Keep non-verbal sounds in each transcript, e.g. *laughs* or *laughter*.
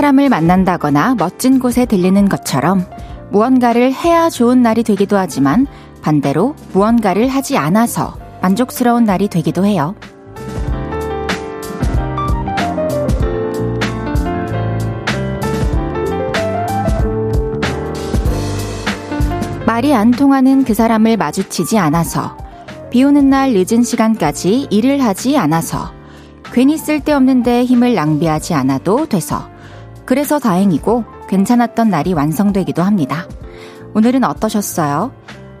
사람을 만난다거나 멋진 곳에 들리는 것처럼 무언가를 해야 좋은 날이 되기도 하지만 반대로 무언가를 하지 않아서 만족스러운 날이 되기도 해요. 말이 안 통하는 그 사람을 마주치지 않아서 비 오는 날 늦은 시간까지 일을 하지 않아서 괜히 쓸데없는데 힘을 낭비하지 않아도 돼서 그래서 다행이고 괜찮았던 날이 완성되기도 합니다. 오늘은 어떠셨어요?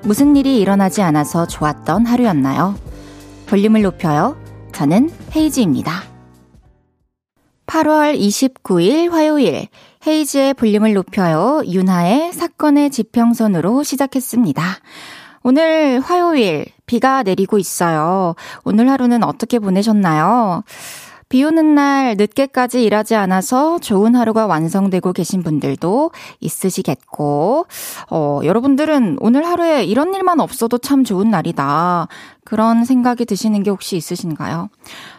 무슨 일이 일어나지 않아서 좋았던 하루였나요? 볼륨을 높여요. 저는 헤이지입니다. 8월 29일 화요일 헤이즈의 볼륨을 높여요. 윤하의 사건의 지평선으로 시작했습니다. 오늘 화요일 비가 내리고 있어요. 오늘 하루는 어떻게 보내셨나요? 비 오는 날 늦게까지 일하지 않아서 좋은 하루가 완성되고 계신 분들도 있으시겠고, 어, 여러분들은 오늘 하루에 이런 일만 없어도 참 좋은 날이다. 그런 생각이 드시는 게 혹시 있으신가요?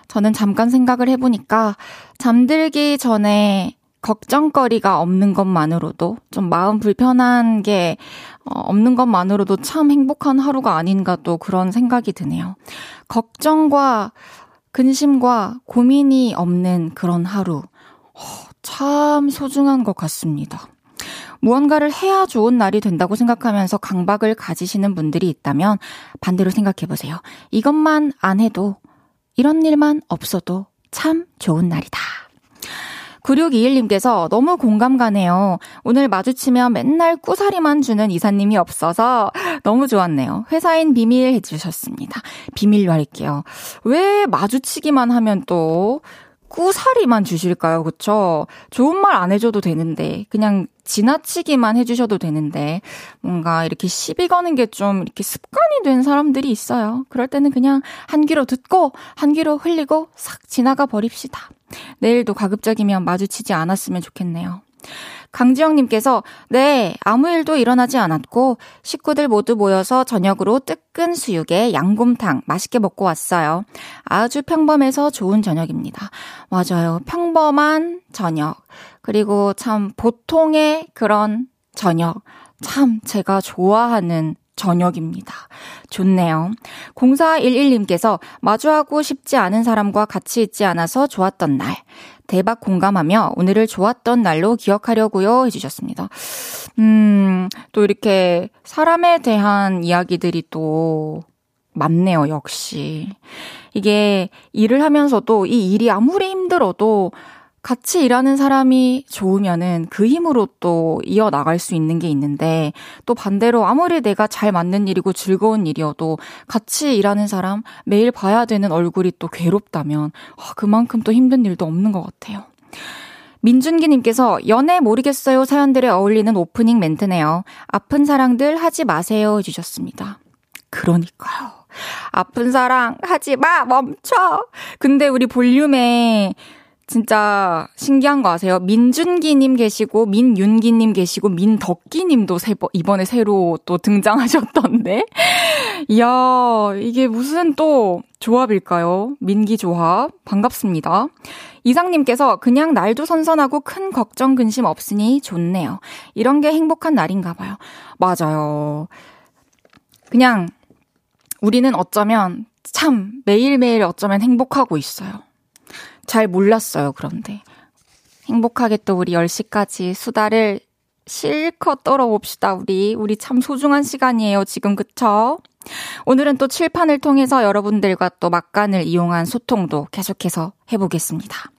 저는 잠깐 생각을 해보니까 잠들기 전에 걱정거리가 없는 것만으로도 좀 마음 불편한 게 어, 없는 것만으로도 참 행복한 하루가 아닌가 또 그런 생각이 드네요. 걱정과 근심과 고민이 없는 그런 하루. 어, 참 소중한 것 같습니다. 무언가를 해야 좋은 날이 된다고 생각하면서 강박을 가지시는 분들이 있다면 반대로 생각해 보세요. 이것만 안 해도 이런 일만 없어도 참 좋은 날이다. 9621님께서 너무 공감 가네요. 오늘 마주치면 맨날 꾸사리만 주는 이사님이 없어서 너무 좋았네요. 회사인 비밀 해주셨습니다. 비밀로 할게요. 왜 마주치기만 하면 또 꾸사리만 주실까요? 그쵸? 좋은 말 안 해줘도 되는데, 그냥 지나치기만 해주셔도 되는데, 뭔가 이렇게 시비 거는 게 좀 이렇게 습관이 된 사람들이 있어요. 그럴 때는 그냥 한 귀로 듣고, 한 귀로 흘리고, 싹 지나가 버립시다. 내일도 가급적이면 마주치지 않았으면 좋겠네요. 강지영님께서, 네, 아무 일도 일어나지 않았고, 식구들 모두 모여서 저녁으로 뜨끈 수육에 양곰탕 맛있게 먹고 왔어요. 아주 평범해서 좋은 저녁입니다. 맞아요. 평범한 저녁. 그리고 참 보통의 그런 저녁. 참 제가 좋아하는 저녁입니다. 좋네요. 0411님께서 마주하고 싶지 않은 사람과 같이 있지 않아서 좋았던 날. 대박 공감하며 오늘을 좋았던 날로 기억하려고요 해주셨습니다. 음, 또 이렇게 사람에 대한 이야기들이 또 많네요, 역시. 이게 일을 하면서도 이 일이 아무리 힘들어도 같이 일하는 사람이 좋으면은 그 힘으로 또 이어나갈 수 있는 게 있는데 또 반대로 아무리 내가 잘 맞는 일이고 즐거운 일이어도 같이 일하는 사람 매일 봐야 되는 얼굴이 또 괴롭다면 아, 그만큼 또 힘든 일도 없는 것 같아요. 민준기님께서 연애 모르겠어요 사연들에 어울리는 오프닝 멘트네요. 아픈 사랑들 하지 마세요 해주셨습니다. 그러니까요. 아픈 사랑 하지 마 멈춰. 근데 우리 볼륨에 진짜 신기한 거 아세요? 민준기님 계시고, 민윤기님 계시고, 민덕기님도 이번에 새로 또 등장하셨던데? *laughs* 이야, 이게 무슨 또 조합일까요? 민기 조합. 반갑습니다. 이상님께서 그냥 날도 선선하고 큰 걱정 근심 없으니 좋네요. 이런 게 행복한 날인가 봐요. 맞아요. 그냥 우리는 어쩌면 참 매일매일 어쩌면 행복하고 있어요. 잘 몰랐어요, 그런데. 행복하게 또 우리 10시까지 수다를 실컷 떨어봅시다, 우리. 우리 참 소중한 시간이에요, 지금, 그쵸? 오늘은 또 칠판을 통해서 여러분들과 또 막간을 이용한 소통도 계속해서 해보겠습니다.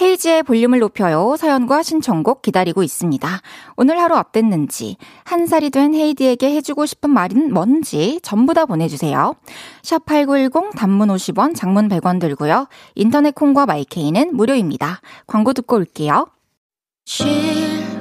헤이지의 볼륨을 높여요. 사연과 신청곡 기다리고 있습니다. 오늘 하루 어땠는지, 한 살이 된 헤이디에게 해주고 싶은 말은 뭔지 전부 다 보내주세요. 샵8910 단문 50원, 장문 100원 들고요. 인터넷 콩과 마이케이는 무료입니다. 광고 듣고 올게요. 쉴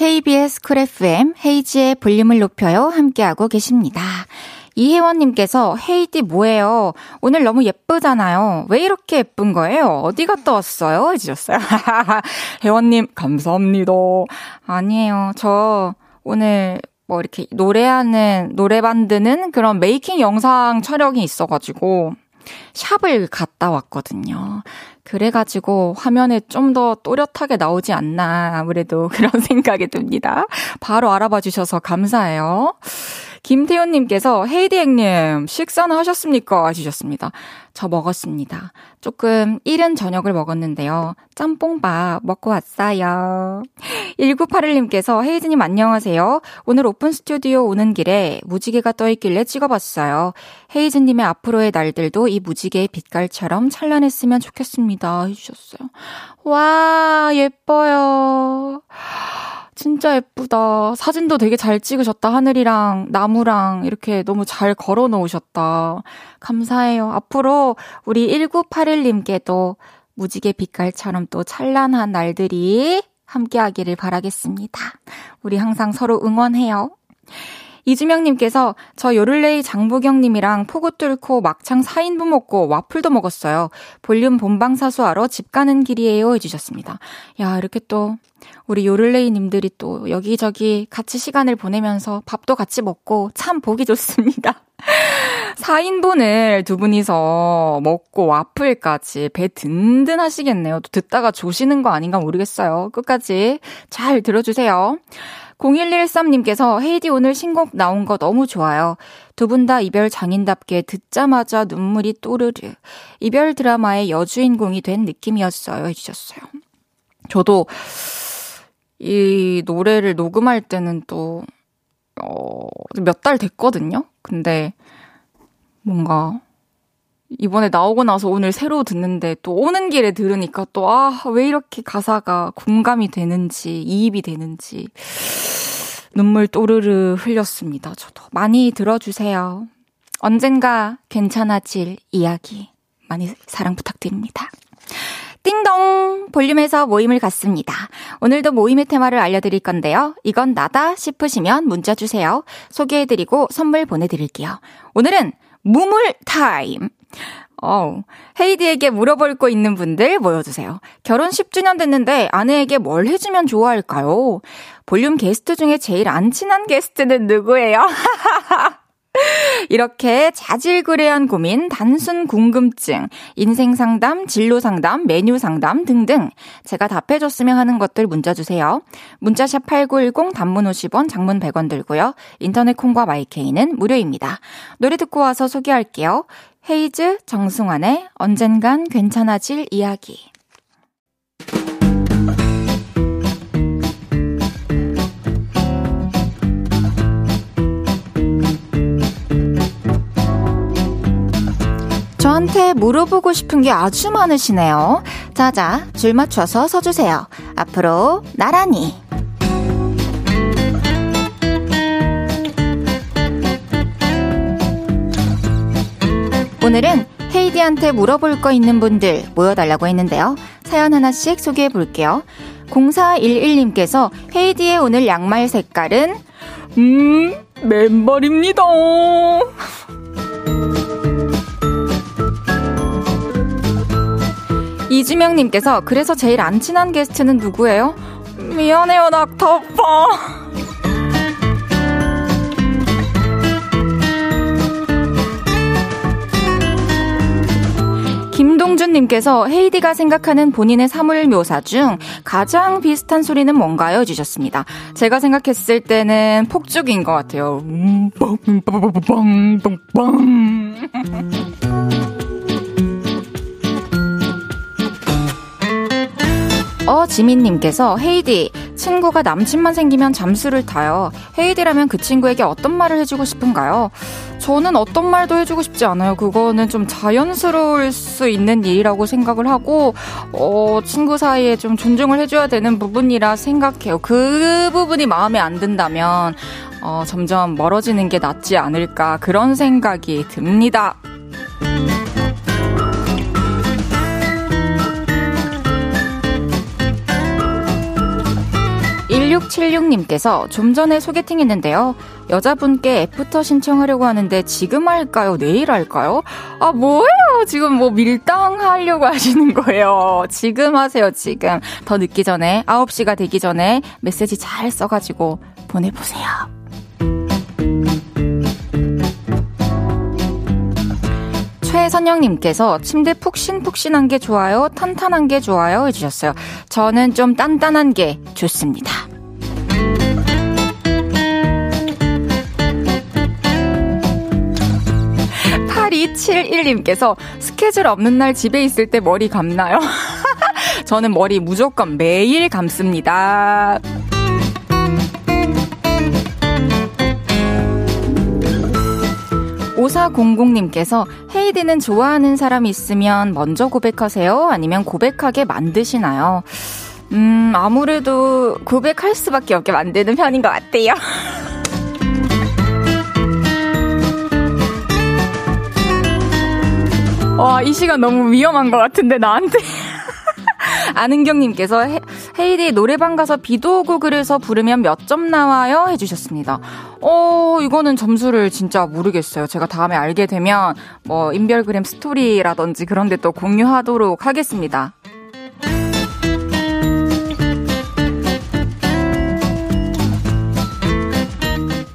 KBS 쿨 FM 헤이지의 볼륨을 높여요 함께하고 계십니다. 이혜원님께서 헤이디 뭐예요? 오늘 너무 예쁘잖아요. 왜 이렇게 예쁜 거예요? 어디 갔다 왔어요? 해주셨어요. *laughs* 혜원님 감사합니다. 아니에요. 저 오늘 뭐 이렇게 노래하는 노래 만드는 그런 메이킹 영상 촬영이 있어가지고 샵을 갔다 왔거든요. 그래가지고 화면에 좀 더 또렷하게 나오지 않나 아무래도 *laughs* 그런 생각이 듭니다. 바로 알아봐 주셔서 감사해요. 김태훈님께서 헤이디 행님 식사는 하셨습니까? 해주셨습니다. 저 먹었습니다. 조금 이른 저녁을 먹었는데요. 짬뽕밥 먹고 왔어요. 1981님께서 헤이즈님 안녕하세요. 오늘 오픈 스튜디오 오는 길에 무지개가 떠있길래 찍어봤어요. 헤이즈님의 앞으로의 날들도 이 무지개의 빛깔처럼 찬란했으면 좋겠습니다. 해주셨어요. 와, 예뻐요. 진짜 예쁘다. 사진도 되게 잘 찍으셨다. 하늘이랑 나무랑 이렇게 너무 잘 걸어 놓으셨다. 감사해요. 앞으로 우리 1981님께도 무지개 빛깔처럼 또 찬란한 날들이 함께 하기를 바라겠습니다. 우리 항상 서로 응원해요. 이주명님께서 저 요를레이 장보경님이랑 포구 뚫고 막창 4인분 먹고 와플도 먹었어요. 볼륨 본방 사수하러 집 가는 길이에요 해주셨습니다. 야 이렇게 또 우리 요를레이님들이 또 여기저기 같이 시간을 보내면서 밥도 같이 먹고 참 보기 좋습니다. *laughs* 4인분을 두 분이서 먹고 와플까지 배 든든하시겠네요. 또 듣다가 조시는 거 아닌가 모르겠어요. 끝까지 잘 들어주세요. 0113님께서 헤이디 오늘 신곡 나온 거 너무 좋아요. 두 분 다 이별 장인답게 듣자마자 눈물이 또르르. 이별 드라마의 여주인공이 된 느낌이었어요. 해주셨어요. 저도 이 노래를 녹음할 때는 또, 어, 몇 달 됐거든요? 근데 뭔가 이번에 나오고 나서 오늘 새로 듣는데 또 오는 길에 들으니까 또, 아, 왜 이렇게 가사가 공감이 되는지, 이입이 되는지, 눈물 또르르 흘렸습니다. 저도. 많이 들어주세요. 언젠가 괜찮아질 이야기. 많이 사랑 부탁드립니다. 띵동! 볼륨에서 모임을 갖습니다. 오늘도 모임의 테마를 알려드릴 건데요. 이건 나다 싶으시면 문자 주세요. 소개해드리고 선물 보내드릴게요. 오늘은 무물 타임! 어, 헤이디에게 물어볼 거 있는 분들 모여주세요. 결혼 10주년 됐는데 아내에게 뭘 해주면 좋아할까요? 볼륨 게스트 중에 제일 안 친한 게스트는 누구예요? *laughs* 이렇게 자질구레한 고민, 단순 궁금증, 인생 상담, 진로 상담, 메뉴 상담 등등 제가 답해줬으면 하는 것들 문자 주세요. 문자샵 8910 단문 50원, 장문 100원 들고요. 인터넷 콩과 마이케이는 무료입니다. 노래 듣고 와서 소개할게요. 헤이즈 정승환의 언젠간 괜찮아질 이야기. 저한테 물어보고 싶은 게 아주 많으시네요. 자자, 줄 맞춰서 서주세요. 앞으로 나란히. 오늘은 헤이디한테 물어볼 거 있는 분들 모여달라고 했는데요. 사연 하나씩 소개해 볼게요. 0411님께서 헤이디의 오늘 양말 색깔은, 음, 맨발입니다. 이주명님께서 그래서 제일 안 친한 게스트는 누구예요? 미안해요, 낙타 오빠. 김동준님께서 헤이디가 생각하는 본인의 사물 묘사 중 가장 비슷한 소리는 뭔가요? 주셨습니다. 제가 생각했을 때는 폭죽인 것 같아요. 음, 어, 지민님께서 헤이디, 친구가 남친만 생기면 잠수를 타요. 헤이디라면 그 친구에게 어떤 말을 해주고 싶은가요? 저는 어떤 말도 해주고 싶지 않아요. 그거는 좀 자연스러울 수 있는 일이라고 생각을 하고, 어, 친구 사이에 좀 존중을 해줘야 되는 부분이라 생각해요. 그 부분이 마음에 안 든다면, 어, 점점 멀어지는 게 낫지 않을까, 그런 생각이 듭니다. 7676님께서 좀 전에 소개팅 했는데요. 여자분께 애프터 신청하려고 하는데 지금 할까요? 내일 할까요? 아, 뭐예요? 지금 뭐 밀당 하려고 하시는 거예요. 지금 하세요, 지금. 더 늦기 전에, 9시가 되기 전에 메시지 잘 써가지고 보내보세요. 최선영님께서 침대 푹신푹신한 게 좋아요? 탄탄한 게 좋아요? 해주셨어요. 저는 좀 단단한 게 좋습니다. 8271님께서 스케줄 없는 날 집에 있을 때 머리 감나요? *laughs* 저는 머리 무조건 매일 감습니다. 5400님께서 헤이디는 좋아하는 사람 있으면 먼저 고백하세요? 아니면 고백하게 만드시나요? 음, 아무래도 고백할 수밖에 없게 만드는 편인 것 같아요. *laughs* 와, 이 시간 너무 위험한 것 같은데, 나한테. *laughs* 아는경님께서 헤이디 노래방 가서 비도 오고 그래서 부르면 몇 점 나와요? 해주셨습니다. 어, 이거는 점수를 진짜 모르겠어요. 제가 다음에 알게 되면 뭐 인별그램 스토리라든지 그런 데 또 공유하도록 하겠습니다.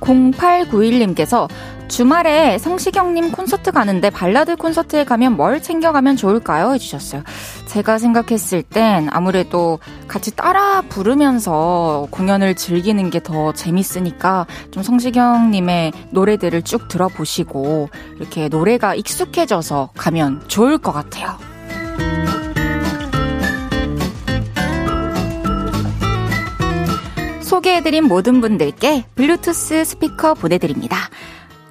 0891님께서 주말에 성시경님 콘서트 가는데 발라드 콘서트에 가면 뭘 챙겨가면 좋을까요? 해주셨어요. 제가 생각했을 땐 아무래도 같이 따라 부르면서 공연을 즐기는 게 더 재밌으니까 좀 성시경님의 노래들을 쭉 들어보시고 이렇게 노래가 익숙해져서 가면 좋을 것 같아요. 소개해드린 모든 분들께 블루투스 스피커 보내드립니다.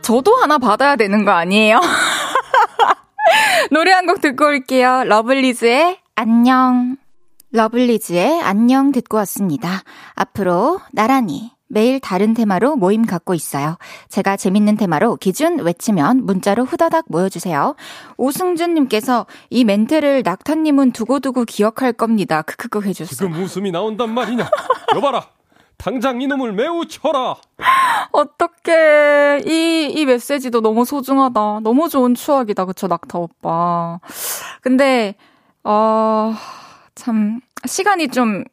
저도 하나 받아야 되는 거 아니에요? *laughs* 노래 한 곡 듣고 올게요. 러블리즈의 안녕. 러블리즈의 안녕 듣고 왔습니다. 앞으로 나란히 매일 다른 테마로 모임 갖고 있어요. 제가 재밌는 테마로 기준 외치면 문자로 후다닥 모여주세요. 오승준님께서 이 멘트를 낙타님은 두고두고 기억할 겁니다. 크크크 해주세요. 지금 웃음이 나온단 말이냐? 여봐라. 당장 이놈을 매우 쳐라. 어떡해. 이, 이 메시지도 너무 소중하다. 너무 좋은 추억이다. 그쵸, 낙타 오빠. 근데, 어, 참, 시간이 좀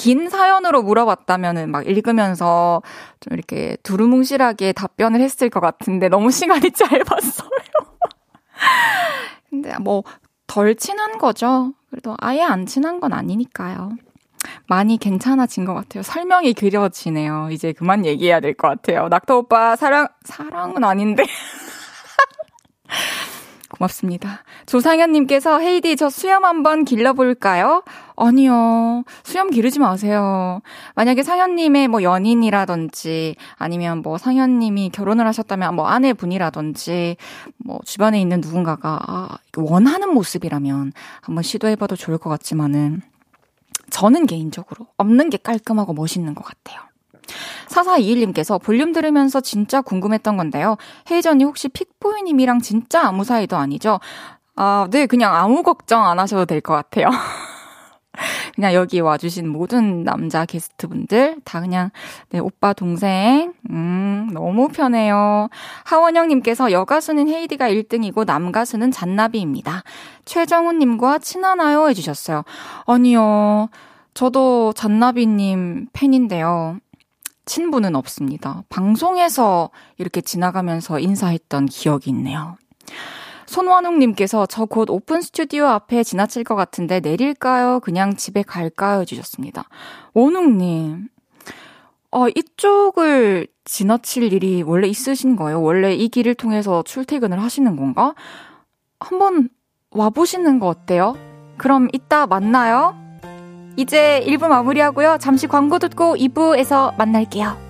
긴 사연으로 물어봤다면은 막 읽으면서 좀 이렇게 두루뭉실하게 답변을 했을 것 같은데 너무 *laughs* 시간이 짧았어요. 근데 뭐, 덜 친한 거죠. 그래도 아예 안 친한 건 아니니까요. 많이 괜찮아진 것 같아요. 설명이 그려지네요. 이제 그만 얘기해야 될 것 같아요. 낙타 오빠 사랑 사랑은 아닌데. *laughs* 고맙습니다. 조상현님께서 헤이디 저 수염 한번 길러볼까요? 아니요. 수염 기르지 마세요. 만약에 상현님의 뭐 연인이라든지 아니면 뭐 상현님이 결혼을 하셨다면 뭐 아내분이라든지 뭐 주변에 있는 누군가가 아, 원하는 모습이라면 한번 시도해봐도 좋을 것 같지만은 저는 개인적으로 없는 게 깔끔하고 멋있는 것 같아요. 4421님께서 볼륨 들으면서 진짜 궁금했던 건데요. 헤이즈 언니 혹시 픽보이님이랑 진짜 아무 사이도 아니죠? 아, 네, 그냥 아무 걱정 안 하셔도 될 것 같아요. *laughs* *laughs* 그냥 여기 와주신 모든 남자 게스트분들 다 그냥 네 오빠 동생 음 너무 편해요. 하원영님께서 여가수는 헤이디가 1등이고 남가수는 잔나비입니다. 최정훈님과 친하나요 해주셨어요. 아니요 저도 잔나비님 팬인데요. 친분은 없습니다. 방송에서 이렇게 지나가면서 인사했던 기억이 있네요. 손원웅님께서 저 곧 오픈 스튜디오 앞에 지나칠 것 같은데 내릴까요? 그냥 집에 갈까요? 해주셨습니다. 원웅님, 어, 이쪽을 지나칠 일이 원래 있으신 거예요? 원래 이 길을 통해서 출퇴근을 하시는 건가? 한번 와보시는 거 어때요? 그럼 이따 만나요? 이제 1부 마무리하고요. 잠시 광고 듣고 2부에서 만날게요.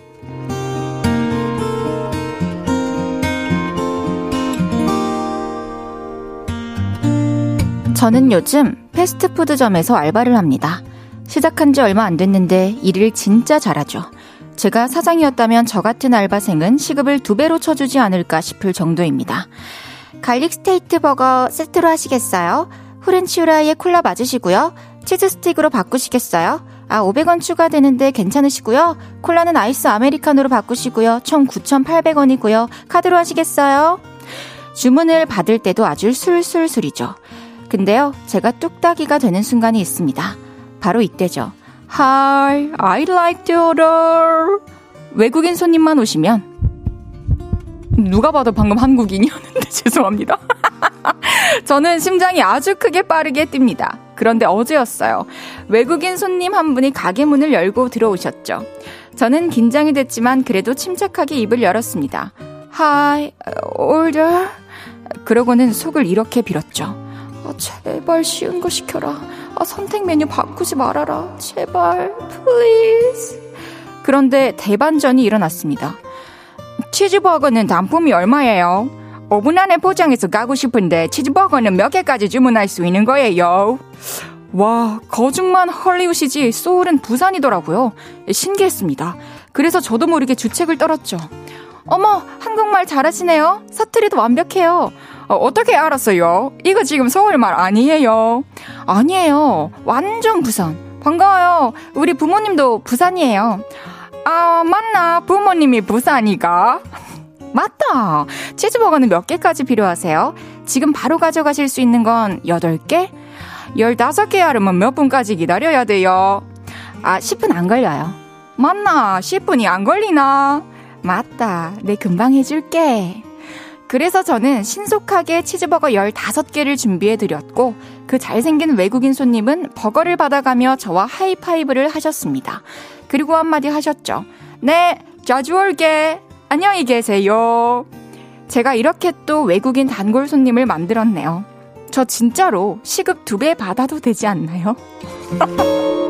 저는 요즘 패스트푸드점에서 알바를 합니다. 시작한 지 얼마 안 됐는데 일을 진짜 잘하죠. 제가 사장이었다면 저 같은 알바생은 시급을 두 배로 쳐주지 않을까 싶을 정도입니다. 갈릭 스테이트 버거 세트로 하시겠어요? 후렌치 후라이에 콜라 맞으시고요. 치즈 스틱으로 바꾸시겠어요? 아, 500원 추가되는데 괜찮으시고요. 콜라는 아이스 아메리카노로 바꾸시고요. 총 9,800원이고요. 카드로 하시겠어요? 주문을 받을 때도 아주 술술술이죠. 근데요, 제가 뚝딱이가 되는 순간이 있습니다. 바로 이때죠. Hi, I'd like to order. 외국인 손님만 오시면 누가 봐도 방금 한국인이었는데 *laughs* 죄송합니다. *laughs* 저는 심장이 아주 크게 빠르게 뜁니다. 그런데 어제였어요. 외국인 손님 한 분이 가게 문을 열고 들어오셨죠. 저는 긴장이 됐지만 그래도 침착하게 입을 열었습니다. Hi, order. 그러고는 속을 이렇게 빌었죠. 아, 제발 쉬운 거 시켜라. 아, 선택 메뉴 바꾸지 말아라. 제발, please. 그런데 대반전이 일어났습니다. 치즈버거는 단품이 얼마예요? 5분 안에 포장해서 가고 싶은데 치즈버거는 몇 개까지 주문할 수 있는 거예요? 와, 거중만 헐리우시지 소울은 부산이더라고요. 신기했습니다. 그래서 저도 모르게 주책을 떨었죠. 어머, 한국말 잘하시네요. 사투리도 완벽해요. 어, 떻게 알았어요? 이거 지금 서울말 아니에요. 아니에요. 완전 부산. 반가워요. 우리 부모님도 부산이에요. 아, 맞나? 부모님이 부산이가? *laughs* 맞다. 치즈버거는 몇 개까지 필요하세요? 지금 바로 가져가실 수 있는 건 8개? 15개 하려면 몇 분까지 기다려야 돼요? 아, 10분 안 걸려요. 맞나? 10분이 안 걸리나? 맞다. 내 금방 해줄게. 그래서 저는 신속하게 치즈버거 15개를 준비해드렸고, 그 잘생긴 외국인 손님은 버거를 받아가며 저와 하이파이브를 하셨습니다. 그리고 한마디 하셨죠. 네, 자주 올게. 안녕히 계세요. 제가 이렇게 또 외국인 단골 손님을 만들었네요. 저 진짜로 시급 두 배 받아도 되지 않나요? *laughs*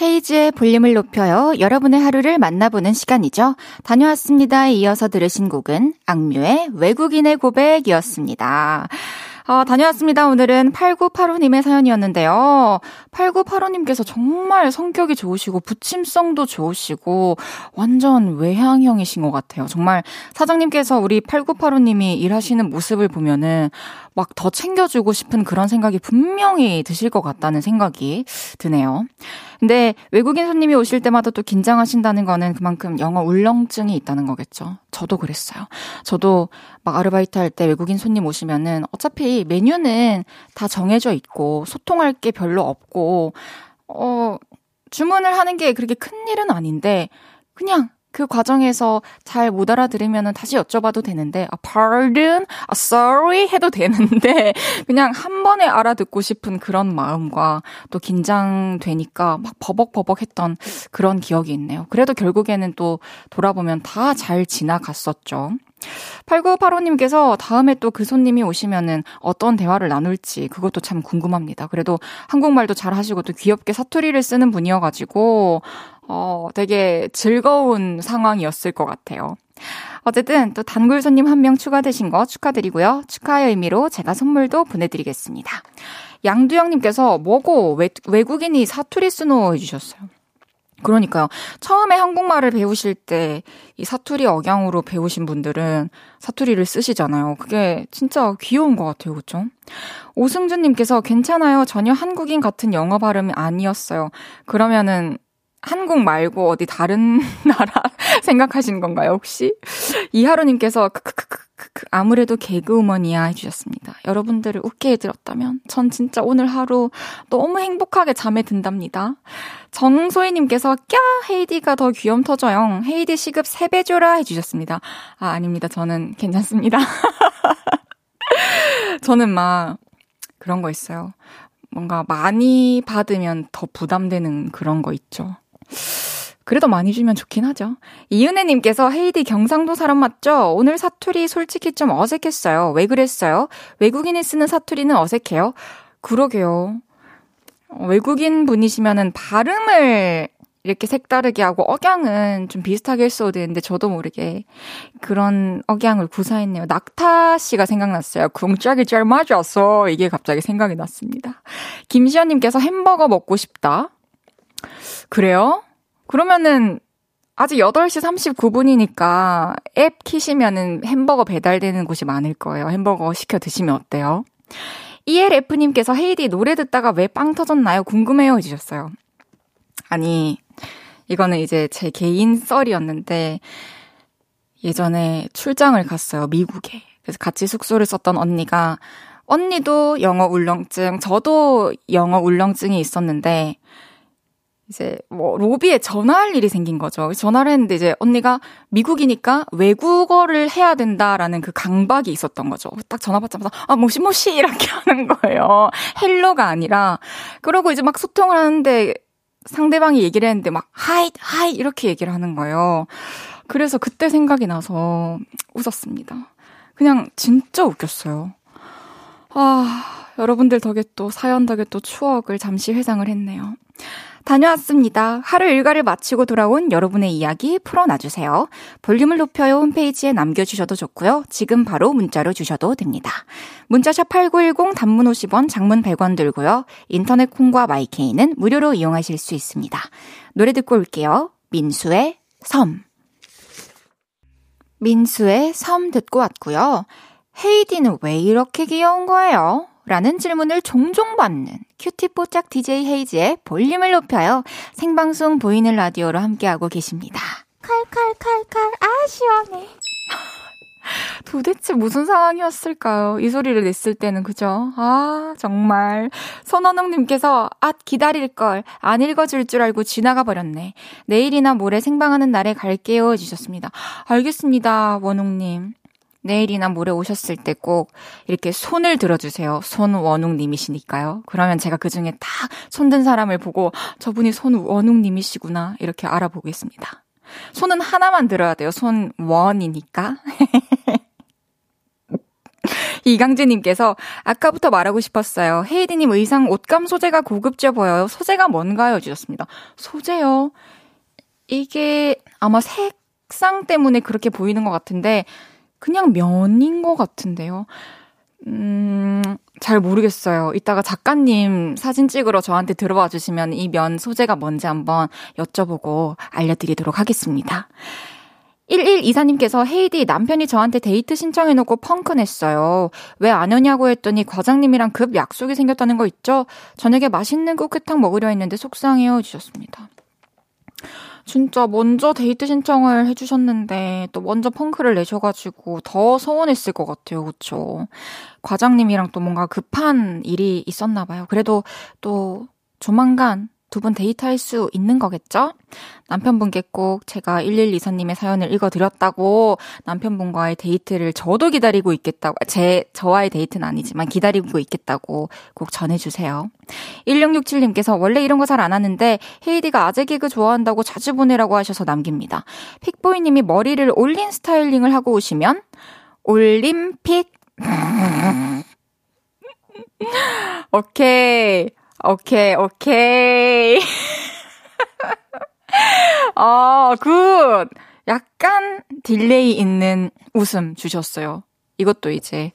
헤이즈의 볼륨을 높여요. 여러분의 하루를 만나보는 시간이죠. 다녀왔습니다에 이어서 들으신 곡은 악뮤의 외국인의 고백이었습니다. 어, 다녀왔습니다. 오늘은 8985님의 사연이었는데요. 8985님께서 정말 성격이 좋으시고, 부침성도 좋으시고, 완전 외향형이신 것 같아요. 정말 사장님께서 우리 8985님이 일하시는 모습을 보면은 막 더 챙겨주고 싶은 그런 생각이 분명히 드실 것 같다는 생각이 드네요. 근데 외국인 손님이 오실 때마다 또 긴장하신다는 거는 그만큼 영어 울렁증이 있다는 거겠죠. 저도 그랬어요. 저도 막 아르바이트 할 때 외국인 손님 오시면은 어차피 메뉴는 다 정해져 있고 소통할 게 별로 없고 어 주문을 하는 게 그렇게 큰 일은 아닌데 그냥 그 과정에서 잘 못 알아들으면 다시 여쭤봐도 되는데, 아, pardon, 아, sorry 해도 되는데, *laughs* 그냥 한 번에 알아듣고 싶은 그런 마음과 또 긴장되니까 막 버벅버벅 했던 그런 기억이 있네요. 그래도 결국에는 또 돌아보면 다 잘 지나갔었죠. 8985님께서 다음에 또 그 손님이 오시면은 어떤 대화를 나눌지 그것도 참 궁금합니다. 그래도 한국말도 잘 하시고 또 귀엽게 사투리를 쓰는 분이어가지고, 어, 되게 즐거운 상황이었을 것 같아요. 어쨌든 또 단골 손님 한 명 추가되신 거 축하드리고요. 축하의 의미로 제가 선물도 보내드리겠습니다. 양두영님께서 뭐고 외, 외국인이 사투리 쓰노 해주셨어요. 그러니까요. 처음에 한국말을 배우실 때 이 사투리 억양으로 배우신 분들은 사투리를 쓰시잖아요. 그게 진짜 귀여운 것 같아요. 그쵸? 오승준님께서 괜찮아요. 전혀 한국인 같은 영어 발음이 아니었어요. 그러면은 한국 말고 어디 다른 *laughs* 나라 *laughs* 생각하시는 건가요, 혹시? 이하루님께서 크크크크크 아무래도 개그우먼이야 해주셨습니다. 여러분들을 웃게 해드렸다면 전 진짜 오늘 하루 너무 행복하게 잠에 든답니다. 정소희님께서 꺄 헤이디가 더 귀염 터져요. 헤이디 시급 3배 줘라 해주셨습니다. 아 아닙니다. 저는 괜찮습니다. *laughs* 저는 막 그런 거 있어요. 뭔가 많이 받으면 더 부담되는 그런 거 있죠. 그래도 많이 주면 좋긴 하죠. 이은혜님께서 헤이디 경상도 사람 맞죠? 오늘 사투리 솔직히 좀 어색했어요. 왜 그랬어요? 외국인이 쓰는 사투리는 어색해요? 그러게요. 외국인 분이시면은 발음을 이렇게 색다르게 하고 억양은 좀 비슷하게 써도 되는데 저도 모르게 그런 억양을 구사했네요. 낙타 씨가 생각났어요. 궁짝이 잘 맞았어. 이게 갑자기 생각이 났습니다. 김시연님께서 햄버거 먹고 싶다. 그래요? 그러면은 아직 8시 39분이니까 앱 키시면은 햄버거 배달되는 곳이 많을 거예요. 햄버거 시켜 드시면 어때요? ELF님께서 헤이디 노래 듣다가 왜 빵 터졌나요? 궁금해요 해주셨어요. 아니, 이거는 이제 제 개인 썰이었는데 예전에 출장을 갔어요. 미국에. 그래서 같이 숙소를 썼던 언니가 언니도 영어 울렁증, 저도 영어 울렁증이 있었는데 이제 뭐 로비에 전화할 일이 생긴 거죠. 전화를 했는데 이제 언니가 미국이니까 외국어를 해야 된다라는 그 강박이 있었던 거죠. 딱 전화 받자마자 아 모시 모시 이렇게 *laughs* 하는 거예요. hello가 아니라 그러고 이제 막 소통을 하는데 상대방이 얘기를 했는데 막 hi hi 이렇게 얘기를 하는 거예요. 그래서 그때 생각이 나서 웃었습니다. 그냥 진짜 웃겼어요. 아, 여러분들 덕에 또 사연 덕에 또 추억을 잠시 회상을 했네요. 다녀왔습니다. 하루 일과를 마치고 돌아온 여러분의 이야기 풀어놔주세요. 볼륨을 높여요 홈페이지에 남겨주셔도 좋고요. 지금 바로 문자로 주셔도 됩니다. 문자샵 8910 단문 50원, 장문 100원 들고요. 인터넷 콩과 마이케이는 무료로 이용하실 수 있습니다. 노래 듣고 올게요. 민수의 섬. 민수의 섬 듣고 왔고요. 헤이디는 왜 이렇게 귀여운 거예요? 라는 질문을 종종 받는 큐티뽀짝 DJ 헤이즈의 볼륨을 높여요. 생방송 보이는 라디오로 함께하고 계십니다. 칼칼칼칼, 아, 시원해. *laughs* 도대체 무슨 상황이었을까요? 이 소리를 냈을 때는, 그죠? 아, 정말. 손원웅님께서, 앗, 기다릴 걸. 안 읽어줄 줄 알고 지나가 버렸네. 내일이나 모레 생방하는 날에 갈게요. 해주셨습니다. 알겠습니다, 원웅님. 내일이나 모레 오셨을 때 꼭 이렇게 손을 들어주세요. 손원웅님이시니까요. 그러면 제가 그 중에 다 손든 사람을 보고 저분이 손원웅님이시구나 이렇게 알아보겠습니다. 손은 하나만 들어야 돼요. 손원이니까. *laughs* 이강재님께서 아까부터 말하고 싶었어요. 헤이디님 의상 옷감 소재가 고급져 보여요. 소재가 뭔가요? 주셨습니다. 소재요? 이게 아마 색상 때문에 그렇게 보이는 것 같은데 그냥 면인 것 같은데요. 음, 잘 모르겠어요. 이따가 작가님 사진 찍으러 저한테 들어와 주시면 이 면 소재가 뭔지 한번 여쭤보고 알려드리도록 하겠습니다. 1124님께서 헤이디 남편이 저한테 데이트 신청해놓고 펑크 냈어요. 왜 안 오냐고 했더니 과장님이랑 급 약속이 생겼다는 거 있죠? 저녁에 맛있는 꽃게탕 먹으려 했는데 속상해요 주셨습니다. 진짜 먼저 데이트 신청을 해주셨는데 또 먼저 펑크를 내셔가지고 더 서운했을 것 같아요. 그쵸? 과장님이랑 또 뭔가 급한 일이 있었나 봐요. 그래도 또 조만간 두 분 데이트할 수 있는 거겠죠? 남편분께 꼭 제가 1124님의 사연을 읽어드렸다고 남편분과의 데이트를 저도 기다리고 있겠다고, 제, 저와의 데이트는 아니지만 기다리고 있겠다고 꼭 전해주세요. 1667님께서 원래 이런 거 잘 안 하는데 헤이디가 아재 개그 좋아한다고 자주 보내라고 하셔서 남깁니다. 픽보이님이 머리를 올린 스타일링을 하고 오시면 올림픽 *laughs* 오케이. 오케이, 오케이. *laughs* 어, good. 약간 delay 있는 웃음 주셨어요. 이것도 이제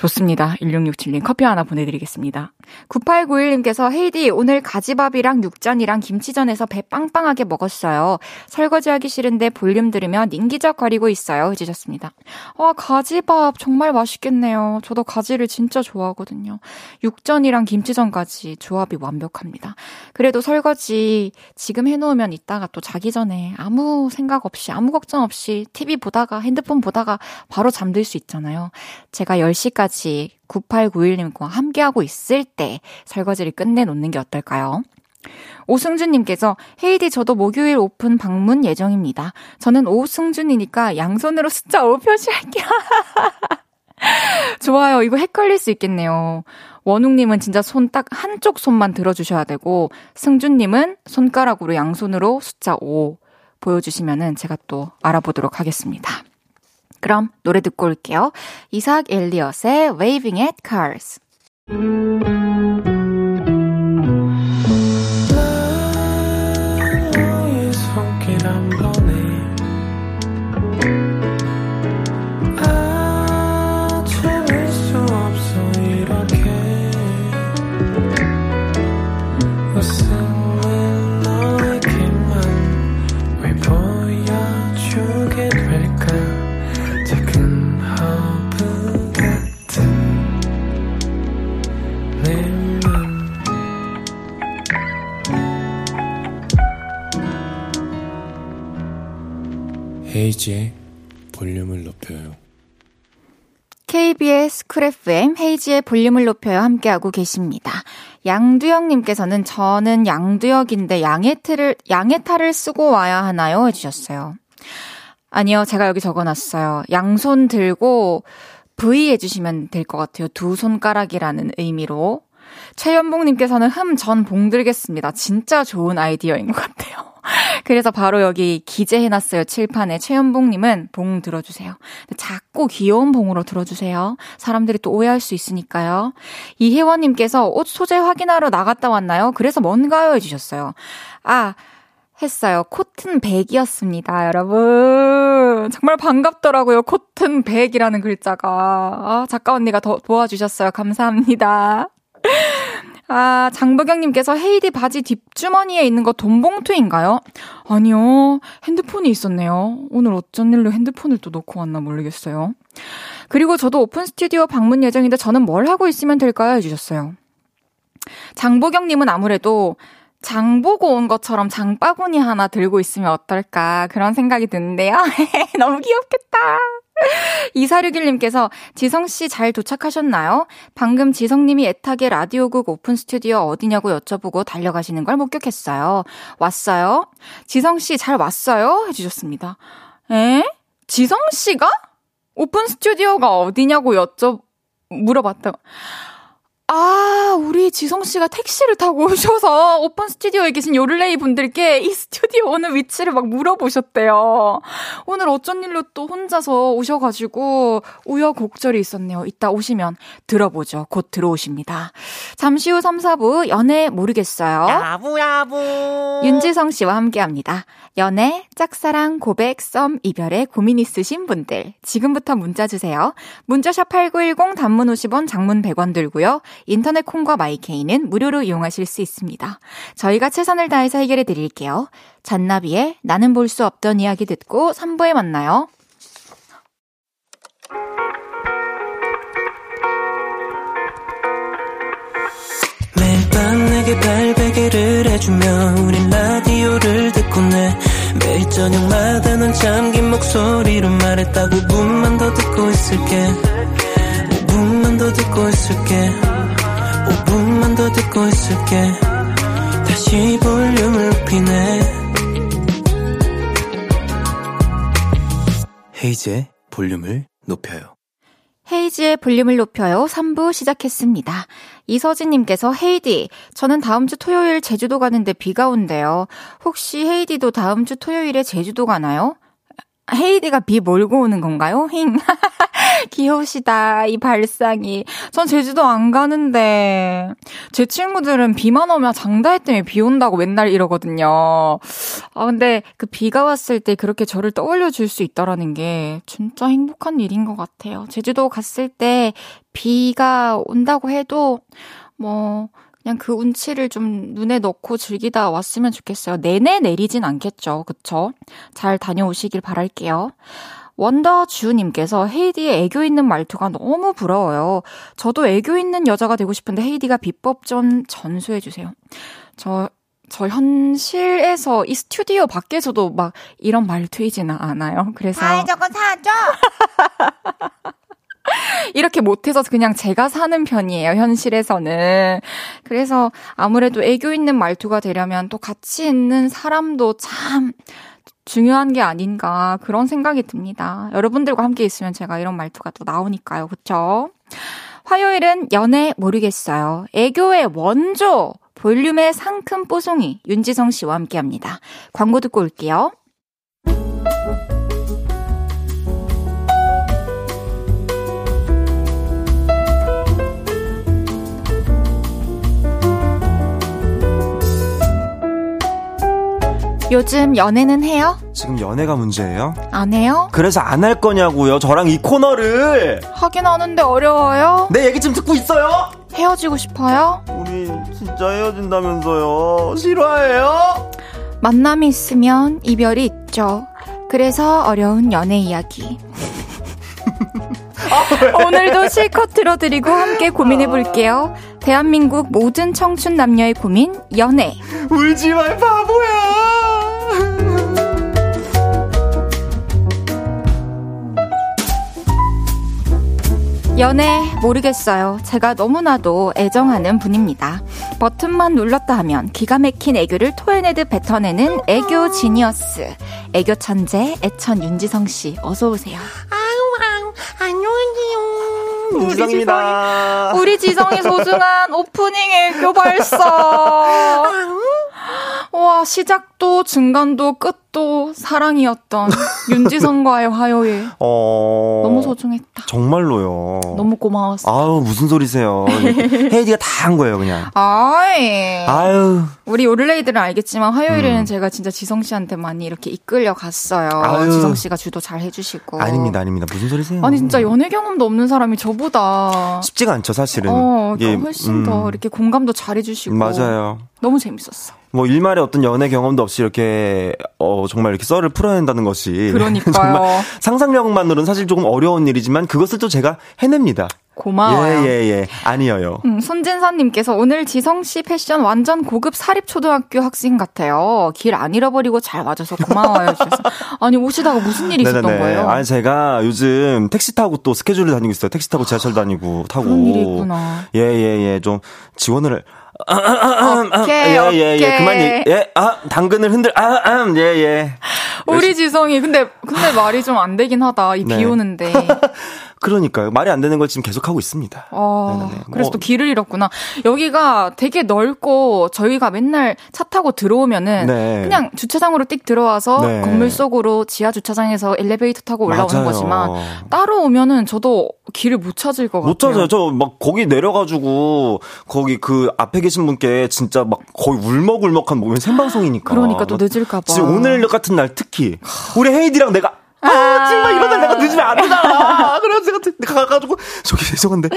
좋습니다. 1667님 커피 하나 보내드리겠습니다. 9891님께서 헤이디 오늘 가지밥이랑 육전이랑 김치전 해서 배 빵빵하게 먹었어요. 설거지하기 싫은데 볼륨 들으며 밍기적거리고 있어요. 해주셨습니다. 와 가지밥 정말 맛있겠네요. 저도 가지를 진짜 좋아하거든요. 육전이랑 김치전까지 조합이 완벽합니다. 그래도 설거지 지금 해놓으면 이따가 또 자기 전에 아무 생각 없이 아무 걱정 없이 TV 보다가 핸드폰 보다가 바로 잠들 수 있잖아요. 제가 10시까지 9891님과 함께하고 있을 때 설거지를 끝내놓는 게 어떨까요? 오승준님께서 헤이디 저도 목요일 오픈 방문 예정입니다. 저는 오승준이니까 양손으로 숫자 5 표시할게요. *laughs* 좋아요. 이거 헷갈릴 수 있겠네요. 원웅님은 진짜 손 딱 한쪽 손만 들어주셔야 되고, 승준님은 손가락으로 양손으로 숫자 5 보여주시면은 제가 또 알아보도록 하겠습니다. 그럼 노래 듣고 올게요. 이삭 엘리엇의 Waving at Cars. 헤이즈의 볼륨을 높여요. KBS 쿨 FM 헤이즈의 볼륨을 높여요 함께하고 계십니다. 양두영님께서는 저는 양두영인데 양의 탈을 양의 탈을 쓰고 와야 하나요? 해주셨어요. 아니요, 제가 여기 적어놨어요. 양손 들고 V 해주시면 될 것 같아요. 두 손가락이라는 의미로. 최연봉님께서는 흠, 전 봉들겠습니다. 진짜 좋은 아이디어인 것 같아요. *laughs* 그래서 바로 여기 기재해놨어요. 칠판에. 최연봉님은 봉 들어주세요. 작고 귀여운 봉으로 들어주세요. 사람들이 또 오해할 수 있으니까요. 이혜원님께서 옷 소재 확인하러 나갔다 왔나요? 그래서 뭔가요? 해주셨어요. 아, 했어요. 코튼 백이었습니다, 여러분. 정말 반갑더라고요. 코튼 백이라는 글자가. 아, 작가 언니가 더 도와주셨어요. 감사합니다. 아, 장보경님께서 헤이디 바지 뒷주머니에 있는 거 돈봉투인가요? 아니요. 핸드폰이 있었네요. 오늘 어쩐 일로 핸드폰을 또 놓고 왔나 모르겠어요. 그리고 저도 오픈 스튜디오 방문 예정인데 저는 뭘 하고 있으면 될까요? 해주셨어요. 장보경님은 아무래도 장 보고 온 것처럼 장바구니 하나 들고 있으면 어떨까 그런 생각이 드는데요. *laughs* 너무 귀엽겠다. 2461님께서 지성씨 잘 도착하셨나요? 방금 지성님이 애타게 라디오국 오픈 스튜디오 어디냐고 여쭤보고 달려가시는 걸 목격했어요. 왔어요? 지성씨 잘 왔어요? 해주셨습니다. 에? 지성씨가? 오픈 스튜디오가 어디냐고 여쭤, 물어봤다. 아, 우리 지성 씨가 택시를 타고 오셔서 오픈 스튜디오에 계신 요를레이 분들께 이 스튜디오 오는 위치를 막 물어보셨대요. 오늘 어쩐 일로 또 혼자서 오셔가지고 우여곡절이 있었네요. 이따 오시면 들어보죠. 곧 들어오십니다. 잠시 후 3, 4부 연애 모르겠어요. 야부야부. 윤지성 씨와 함께 합니다. 연애, 짝사랑, 고백, 썸, 이별에 고민 있으신 분들 지금부터 문자 주세요. 문자샵 8910 단문 50원, 장문 100원 들고요. 인터넷 콩과 마이케이는 무료로 이용하실 수 있습니다. 저희가 최선을 다해서 해결해 드릴게요. 잔나비의 나는 볼 수 없던 이야기 듣고 3부에 만나요. 매일 밤 내게 발베개를 해주며 우린 라디오를 듣고 내 매일 저녁마다 넌 잠긴 목소리로 말했다 5분만 더 듣고 있을게 5분만 더 듣고 있을게 5분만 더 듣고 있을게 다시 볼륨을 높이네 헤이지의 볼륨을 높여요. 헤이지의 볼륨을 높여요. 3부 시작했습니다. 이서진님께서 헤이디, 저는 다음 주 토요일 제주도 가는데 비가 온대요. 혹시 헤이디도 다음 주 토요일에 제주도 가나요? 헤이디가 비 몰고 오는 건가요? 힝. *laughs* 귀여우시다, 이 발상이. 전 제주도 안 가는데, 제 친구들은 비만 오면 장다혜 때문에 비 온다고 맨날 이러거든요. 아, 근데 그 비가 왔을 때 그렇게 저를 떠올려 줄 수 있다라는 게 진짜 행복한 일인 것 같아요. 제주도 갔을 때 비가 온다고 해도, 뭐, 그냥 그 운치를 좀 눈에 넣고 즐기다 왔으면 좋겠어요. 내내 내리진 않겠죠. 그쵸? 잘 다녀오시길 바랄게요. 원더주님께서 헤이디의 애교 있는 말투가 너무 부러워요. 저도 애교 있는 여자가 되고 싶은데 헤이디가 비법 좀 전수해주세요. 저, 저 현실에서 이 스튜디오 밖에서도 막 이런 말투이지는 않아요. 그래서. 아, 저거 사줘! *laughs* *laughs* 이렇게 못해서 그냥 제가 사는 편이에요, 현실에서는. 그래서 아무래도 애교 있는 말투가 되려면 또 같이 있는 사람도 참 중요한 게 아닌가 그런 생각이 듭니다. 여러분들과 함께 있으면 제가 이런 말투가 또 나오니까요, 그쵸? 화요일은 연애 모르겠어요. 애교의 원조! 볼륨의 상큼 뽀송이 윤지성 씨와 함께 합니다. 광고 듣고 올게요. 요즘 연애는 해요? 지금 연애가 문제예요? 안 해요? 그래서 안 할 거냐고요. 저랑 이 코너를 하긴 하는데 어려워요? 내 얘기 좀 듣고 있어요. 헤어지고 싶어요? 우리 진짜 헤어진다면서요. 실화예요? 만남이 있으면 이별이 있죠. 그래서 어려운 연애 이야기. *laughs* 오늘도 실컷 들어드리고 함께 고민해 볼게요. 대한민국 모든 청춘 남녀의 고민, 연애. 울지 말 바보야. 연애 모르겠어요. 제가 너무나도 애정하는 분입니다. 버튼만 눌렀다 하면 기가 막힌 애교를 토해내듯 뱉어내는 애교 지니어스. 애교 천재 애천 윤지성 씨 어서 오세요. 아우, 아우, 안녕하세요. 윤지성입니다. 우리 지성이 소중한 오프닝 애교 발사. 와 시작도 중간도 끝도 사랑이었던 *laughs* 윤지성과의 화요일 어. 너무 소중했다. 정말로요. 너무 고마웠어. 아우 무슨 소리세요. 헤이디가 다 한 거예요 그냥. 아이. 아유. 우리 오를레이들은 알겠지만 화요일에는 음. 제가 진짜 지성 씨한테 많이 이렇게 이끌려 갔어요. 아유. 지성 씨가 주도 잘 해주시고. 아닙니다 아닙니다 무슨 소리세요. 아니 진짜 연애 경험도 없는 사람이 저보다 쉽지가 않죠 사실은. 어 예, 훨씬 더 음, 이렇게 공감도 잘 해주시고. 맞아요. 너무 재밌었어. 뭐 일말의 어떤 연애 경험도 없이 이렇게 어 정말 이렇게 썰을 풀어낸다는 것이. *laughs* 정말 상상력만으로는 사실 조금 어려운 일이지만 그것을 또 제가 해냅니다. 고마워요. 예 예예 예, 예. 아니에요. 음, 손진선님께서 오늘 지성 씨 패션 완전 고급 사립초등학교 학생 같아요. 길 안 잃어버리고 잘 와줘서 고마워요. *laughs* 아니 오시다가 무슨 일이 있었던 거예요? 아니 제가 요즘 택시 타고 또 스케줄을 다니고 있어요. 택시 타고 지하철 다니고 타고. 그런 일이 있구나. 예 예 예 좀 지원을 오케이, 예예예 예, 오케이. 그만 예, 아 당근을 흔들 아예예 예. 우리 지성이 근데 근데 말이 좀 안 되긴 하다. 이비 네. 오는데. 그러니까요. 말이 안 되는 걸 지금 계속 하고 있습니다. 어, 네네네. 그래서 뭐, 또 길을 잃었구나. 여기가 되게 넓고 저희가 맨날 차 타고 들어오면은 네. 그냥 주차장으로 띡 들어와서 네. 건물 속으로 지하 주차장에서 엘리베이터 타고 올라오는 맞아요. 거지만 따로 오면은 저도 길을 못 찾을 것 못 같아요. 찾아요. 저 막 거기 내려가지고 거기 그 앞에 계신 분께 진짜 막 거의 울먹울먹한 몸면 생방송이니까. 그러니까 또 늦을까 봐. 지금 오늘 같은 날 특히 우리 헤이디랑 내가 아, 정말 이러다 내가 늦으면 안 되잖아. 그래서 제가 듣- 가가지고 저기 죄송한데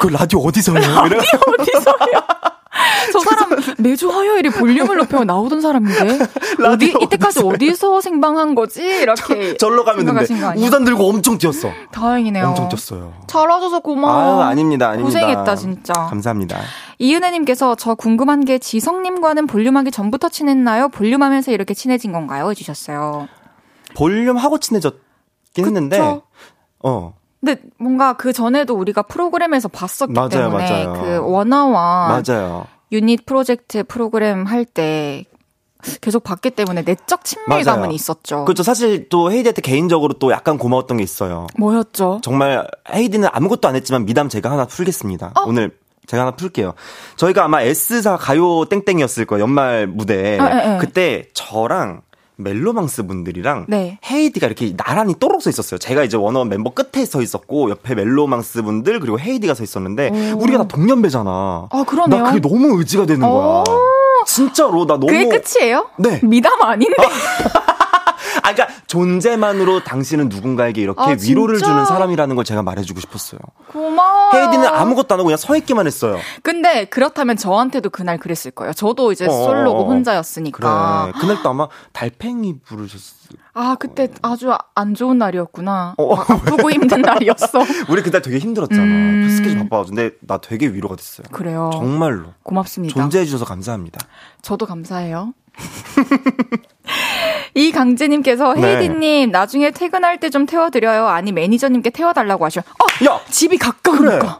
그 라디오 어디서요? 라디오 어디서요? *laughs* 저 사람 매주 화요일에 볼륨을 높여 나오던 사람인데 어디 이때까지 어디서 생방한 거지? 이렇게 절로 가면 되는데? 우산 들고 엄청 뛰었어. 다행이네요. 엄청 뛰었어요. 잘와줘서 고마워. 아유 아닙니다 아닙니다. 고생했다 진짜. 감사합니다. 이은혜님께서 저 궁금한 게 지성님과는 볼륨하기 전부터 친했나요? 볼륨하면서 이렇게 친해진 건가요? 해주셨어요. 볼륨 하고 친해졌긴 했는데 그쵸? 어 근데 뭔가 그 전에도 우리가 프로그램에서 봤었기 맞아요, 때문에 맞아요. 그 원어원 맞아요. 유닛 프로젝트 프로그램 할 때 계속 봤기 때문에 내적 친밀감은 맞아요. 있었죠. 그렇죠. 사실 또 헤이디한테 개인적으로 또 약간 고마웠던 게 있어요. 뭐였죠? 정말 헤이디는 아무것도 안 했지만 미담 제가 하나 풀겠습니다. 어? 오늘 제가 하나 풀게요. 저희가 아마 S사 가요 땡땡이었을 거예요. 연말 무대. 아, 예, 예. 그때 저랑 멜로망스 분들이랑 네. 헤이디가 이렇게 나란히 또록 서 있었어요. 제가 이제 원어원 멤버 끝에 서 있었고 옆에 멜로망스 분들 그리고 헤이디가 서 있었는데 오. 우리가 다 동년배잖아. 아, 그러네요. 나 그게 너무 의지가 되는 거야. 진짜로 나 너무 그게 끝이에요? 네. 미담 아닌데. 아, *laughs* 그러니까 존재만으로 당신은 누군가에게 이렇게 아, 위로를 진짜? 주는 사람이라는 걸 제가 말해주고 싶었어요. 고마워. 헤이디는 아무것도 안 하고 그냥 서 있기만 했어요. 근데 그렇다면 저한테도 그날 그랬을 거예요. 저도 이제 어, 솔로고 어, 어. 혼자였으니까. 그래. 그날도 아마 달팽이 부르셨을. 아, 그때 아주 안 좋은 날이었구나. 어. 아프고 힘든 *laughs* 날이었어. 우리 그날 되게 힘들었잖아. 음. 스케줄 바빠가지고. 근데 나 되게 위로가 됐어요. 그래요. 정말로. 고맙습니다. 존재해주셔서 감사합니다. 저도 감사해요. *laughs* 이 강재님께서 네. 헤이디님 나중에 퇴근할 때 좀 태워드려요. 아니 매니저님께 태워달라고 하셔. 어, 야! 집이 가까우니까. 그래.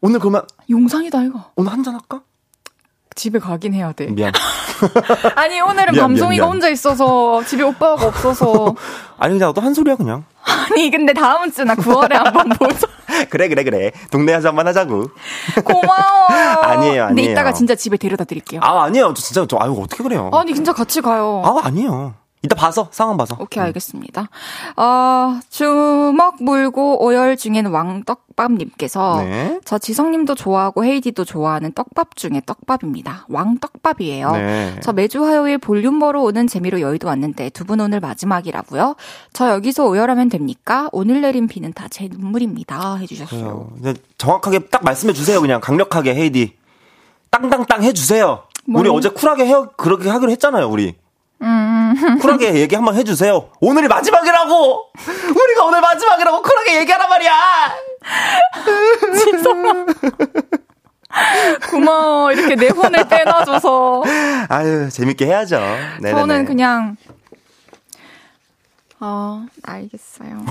오늘 그러면 용산이다 이거. 오늘 한잔 할까? 집에 가긴 해야 돼. 미안. *laughs* 아니 오늘은 미안, 밤송이가 미안, 미안. 혼자 있어서 집에 오빠가 없어서. *laughs* 아니 그냥 너한 소리야 그냥. 아니 근데 다음 주나 9월에 한번 보자. *laughs* 그래 그래 그래. 동네 한잔 한번 하자고. 고마워요. 아니에요, 근데 아니에요. 이따가 진짜 집에 데려다 드릴게요. 아 아니에요. 저 진짜 저 아유 어떻게 그래요? 아니 진짜 같이 가요. 아 아니에요. 이따 봐서 상황 봐서. 오케이, 알겠습니다. 어, 주먹 물고 오열 중인 왕떡밥님께서 네. 저 지성님도 좋아하고 헤이디도 좋아하는 떡밥 중에 떡밥입니다. 왕떡밥이에요. 네. 저 매주 화요일 볼륨 보러 오는 재미로 여의도 왔는데 두 분 오늘 마지막이라고요? 저 여기서 오열하면 됩니까? 오늘 내린 비는 다 제 눈물입니다. 해주셨어요. 근데 정확하게 딱 말씀해 주세요. 그냥 강력하게 헤이디. 땅땅땅 해 주세요. 우리 뭘? 어제 쿨하게 해 그렇게 하기로 했잖아요, 우리. 음. 쿨하게 *laughs* 얘기 한번 해주세요. 오늘이 마지막이라고! 우리가 오늘 마지막이라고 쿨하게 얘기하란 말이야! *laughs* 고마워. 이렇게 내 혼을 빼놔줘서. 아유, 재밌게 해야죠. 네네네. 저는 그냥 어 알겠어요.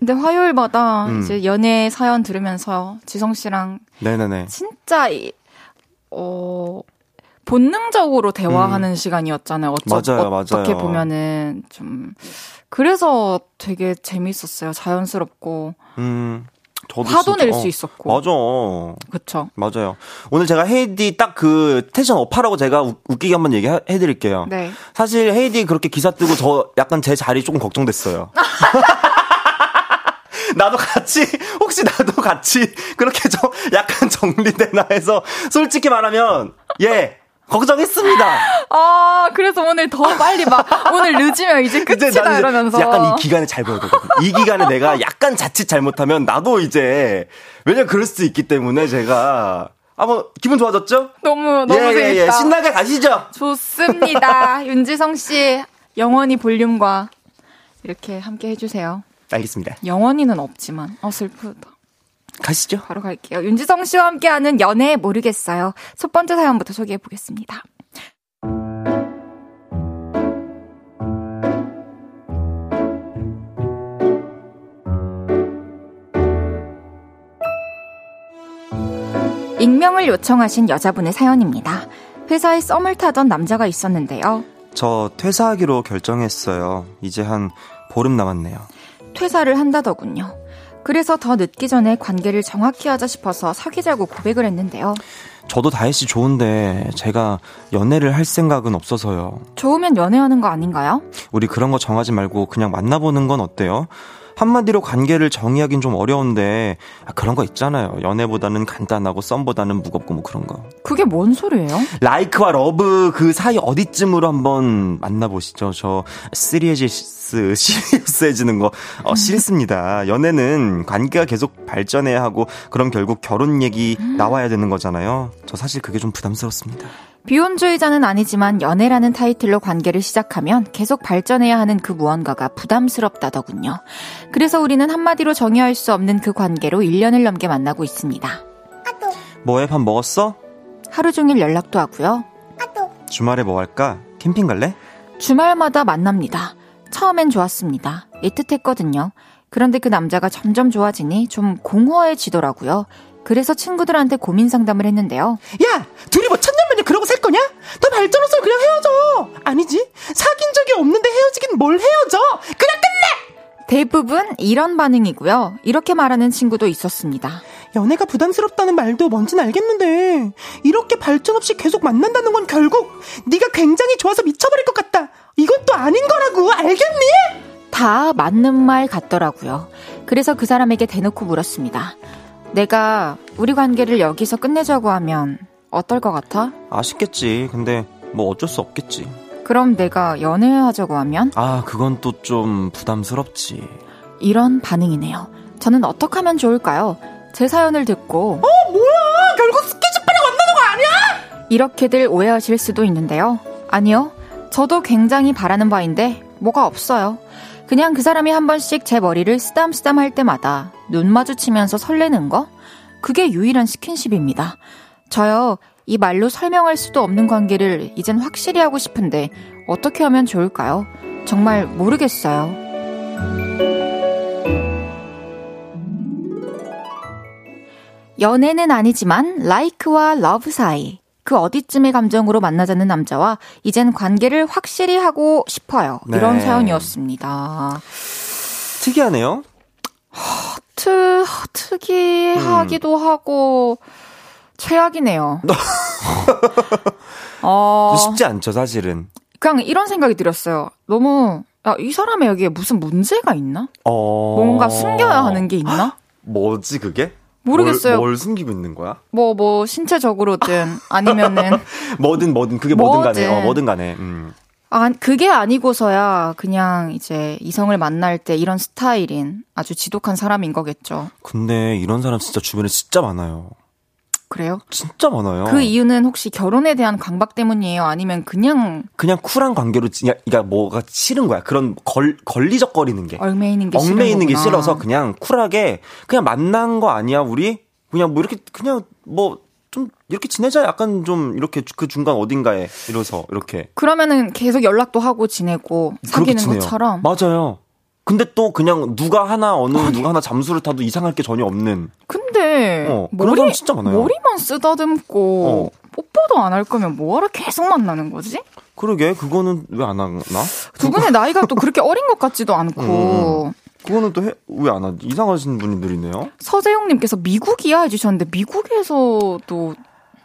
근데 화요일마다 음. 이제 연애 사연 들으면서 지성 씨랑 네네네. 진짜 이, 어 본능적으로 대화하는 시간이었잖아요. 어쩌, 음. 맞아요, 어떻게 맞아요. 보면은 좀 그래서 되게 재밌었어요. 자연스럽고 음, 저도 화도 진짜- 낼 어, 수 있었고. 맞아. 그쵸. 맞아요. 오늘 제가 헤이디 딱 그 텐션 업하라고 제가 우- 웃기게 한번 얘기해드릴게요. 네. 사실 헤이디 그렇게 기사 뜨고 저 약간 제 자리 조금 걱정됐어요. *laughs* 나도 같이 혹시 나도 같이 그렇게 좀 약간 정리되나 해서 솔직히 말하면 예 걱정했습니다. *laughs* 아 그래서 오늘 더 빨리 막 오늘 늦으면 이제 끝이다 이러면서 약간 이 기간에 잘 보여야 되거든. 이 기간에 내가 약간 자칫 잘못하면 나도 이제 왜냐면 그럴 수 있기 때문에 제가 한번 기분 좋아졌죠? 너무 너무 예, 예, 재밌다. 예. 신나게 가시죠. 좋습니다. *laughs* 윤지성 씨, 영원히 볼륨과 이렇게 함께 해주세요. 알겠습니다. 영원히는 없지만, 어, 슬프다. 가시죠. 바로 갈게요. 윤지성 씨와 함께하는 연애 모르겠어요. 첫 번째 사연부터 소개해 보겠습니다. 익명을 요청하신 여자분의 사연입니다. 회사에 썸을 타던 남자가 있었는데요. 저 퇴사하기로 결정했어요. 이제 한 보름 남았네요. 퇴사를 한다더군요. 그래서 더 늦기 전에 관계를 정확히 하자 싶어서 사귀자고 고백을 했는데요. 저도 다혜 씨 좋은데 제가 연애를 할 생각은 없어서요. 좋으면 연애하는 거 아닌가요? 우리 그런 거 정하지 말고 그냥 만나보는 건 어때요? 한마디로 관계를 정의하긴 좀 어려운데 아, 그런 거 있잖아요. 연애보다는 간단하고 썸보다는 무겁고 뭐 그런 거. 그게 뭔 소리예요? like와 love 그 사이 어디쯤으로 한번 만나보시죠. 저 serious serious해지는 거 어, 싫습니다. 연애는 관계가 계속 발전해야 하고 그럼 결국 결혼 얘기 나와야 되는 거잖아요. 저 사실 그게 좀 부담스럽습니다. 비혼주의자는 아니지만 연애라는 타이틀로 관계를 시작하면 계속 발전해야 하는 그 무언가가 부담스럽다더군요. 그래서 우리는 한마디로 정의할 수 없는 그 관계로 1년을 넘게 만나고 있습니다. 뭐해 밥 먹었어? 하루 종일 연락도 하고요. 주말에 뭐 할까? 캠핑 갈래? 주말마다 만납니다. 처음엔 좋았습니다. 애틋했거든요. 그런데 그 남자가 점점 좋아지니 좀 공허해지더라고요. 그래서 친구들한테 고민 상담을 했는데요. 야, 둘이 뭐 천년만년 그러고 살 거냐? 너 발전 없어 그냥 헤어져. 아니지? 사귄 적이 없는데 헤어지긴 뭘 헤어져? 그냥 끝내. 대부분 이런 반응이고요. 이렇게 말하는 친구도 있었습니다. 연애가 부담스럽다는 말도 뭔진 알겠는데 이렇게 발전 없이 계속 만난다는 건 결국 네가 굉장히 좋아서 미쳐버릴 것 같다. 이건 또 아닌 거라고 알겠니? 다 맞는 말 같더라고요. 그래서 그 사람에게 대놓고 물었습니다. 내가 우리 관계를 여기서 끝내자고 하면 어떨 것 같아? 아쉽겠지. 근데 뭐 어쩔 수 없겠지. 그럼 내가 연애하자고 하면? 아, 그건 또 좀 부담스럽지. 이런 반응이네요. 저는 어떻게 하면 좋을까요? 제 사연을 듣고 어 뭐야? 결국 스케치빨에 만나는 거 아니야? 이렇게들 오해하실 수도 있는데요. 아니요. 저도 굉장히 바라는 바인데 뭐가 없어요. 그냥 그 사람이 한 번씩 제 머리를 쓰담쓰담 할 때마다 눈 마주치면서 설레는 거? 그게 유일한 스킨십입니다. 저요, 이 말로 설명할 수도 없는 관계를 이젠 확실히 하고 싶은데 어떻게 하면 좋을까요? 정말 모르겠어요. 연애는 아니지만 like와 love 사이. 그 어디쯤의 감정으로 만나자는 남자와 이젠 관계를 확실히 하고 싶어요. 이런 네. 사연이었습니다. 특이하네요. 트, 특이하기도 하고, 최악이네요. *laughs* 어, 쉽지 않죠, 사실은. 그냥 이런 생각이 들었어요. 너무, 야, 이 사람의 여기에 무슨 문제가 있나? 어. 뭔가 숨겨야 하는 게 있나? *gasps* 뭐지, 그게? 모르겠어요. 뭘, 뭘 숨기고 있는 거야? 뭐, 뭐, 신체적으로든, *laughs* 아니면은, 뭐든 뭐든 그게 뭐든 간에 뭐든. 어, 뭐든 간에 음. 아, 그게 아니고서야 그냥 이제 이성을 만날 때 이런 스타일인 아주 지독한 사람인 거겠죠. 근데 이런 사람 진짜 주변에 진짜 많아요. 그래요? 진짜 많아요. 그 이유는 혹시 결혼에 대한 강박 때문이에요? 아니면 그냥 그냥 쿨한 관계로 그냥 그러니까 뭐가 싫은 거야. 그런 걸 걸리적거리는 게 얽매이는 게 얽매이는 게. 싫어서 그냥 쿨하게 그냥 만난 거 아니야 우리 그냥 뭐 이렇게 그냥 뭐 좀 이렇게 지내자 약간 좀 이렇게 그 중간 어딘가에 이러서 이렇게 그러면은 계속 연락도 하고 지내고 사귀는. 것처럼. 맞아요. 근데 또 그냥 누가 하나 어느 누가 하나 잠수를 타도 이상할 게 전혀 없는 근데 어, 그런 사람 진짜 많아요. 머리만 쓰다듬고 어. 뽀뽀도 안 할 거면 뭐하러 계속 만나는 거지? 그러게 그거는 왜 안 하나? 두 분의 나이가 또 그렇게 어린 것 같지도 *laughs* 않고. 그거는 또 왜 안 하지? 이상하신 분들이네요. 서재용님께서 미국이야 해주셨는데 미국에서도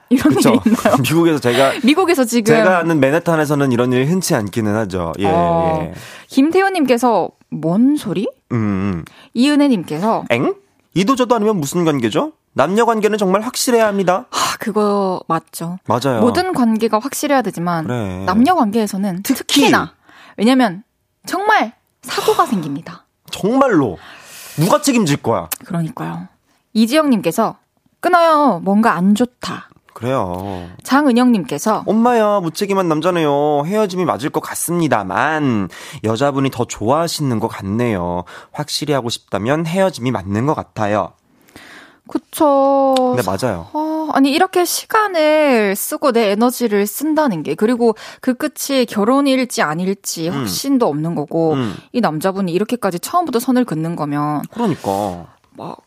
이런 그렇죠. 일이 있나요? *laughs* 미국에서 제가 미국에서 지금 제가 아는 맨해튼에서는 이런 일이 흔치 않기는 하죠. 예, 어. 예. 김태호님께서 뭔 소리? 음, 음. 이은혜님께서 엥? 이도저도 아니면 무슨 관계죠? 남녀 관계는 정말 확실해야 합니다. 아 그거 맞죠. 맞아요. 모든 관계가 확실해야 되지만 그래. 남녀 관계에서는 특히. 특히나 왜냐면 정말 사고가 생깁니다. 정말로 누가 책임질 거야? 그러니까요. 이지영님께서 끊어요. 뭔가 안 좋다. 그래요. 장은영님께서 엄마야 무책임한 남자네요. 헤어짐이 맞을 것 같습니다만 여자분이 더 좋아하시는 것 같네요. 확실히 하고 싶다면 헤어짐이 맞는 것 같아요. 그쵸. 근데 맞아요. 어, 아니 이렇게 시간을 쓰고 내 에너지를 쓴다는 게 그리고 그 끝이 결혼일지 아닐지 음. 확신도 없는 거고 음. 이 남자분이 이렇게까지 처음부터 선을 긋는 거면 그러니까 막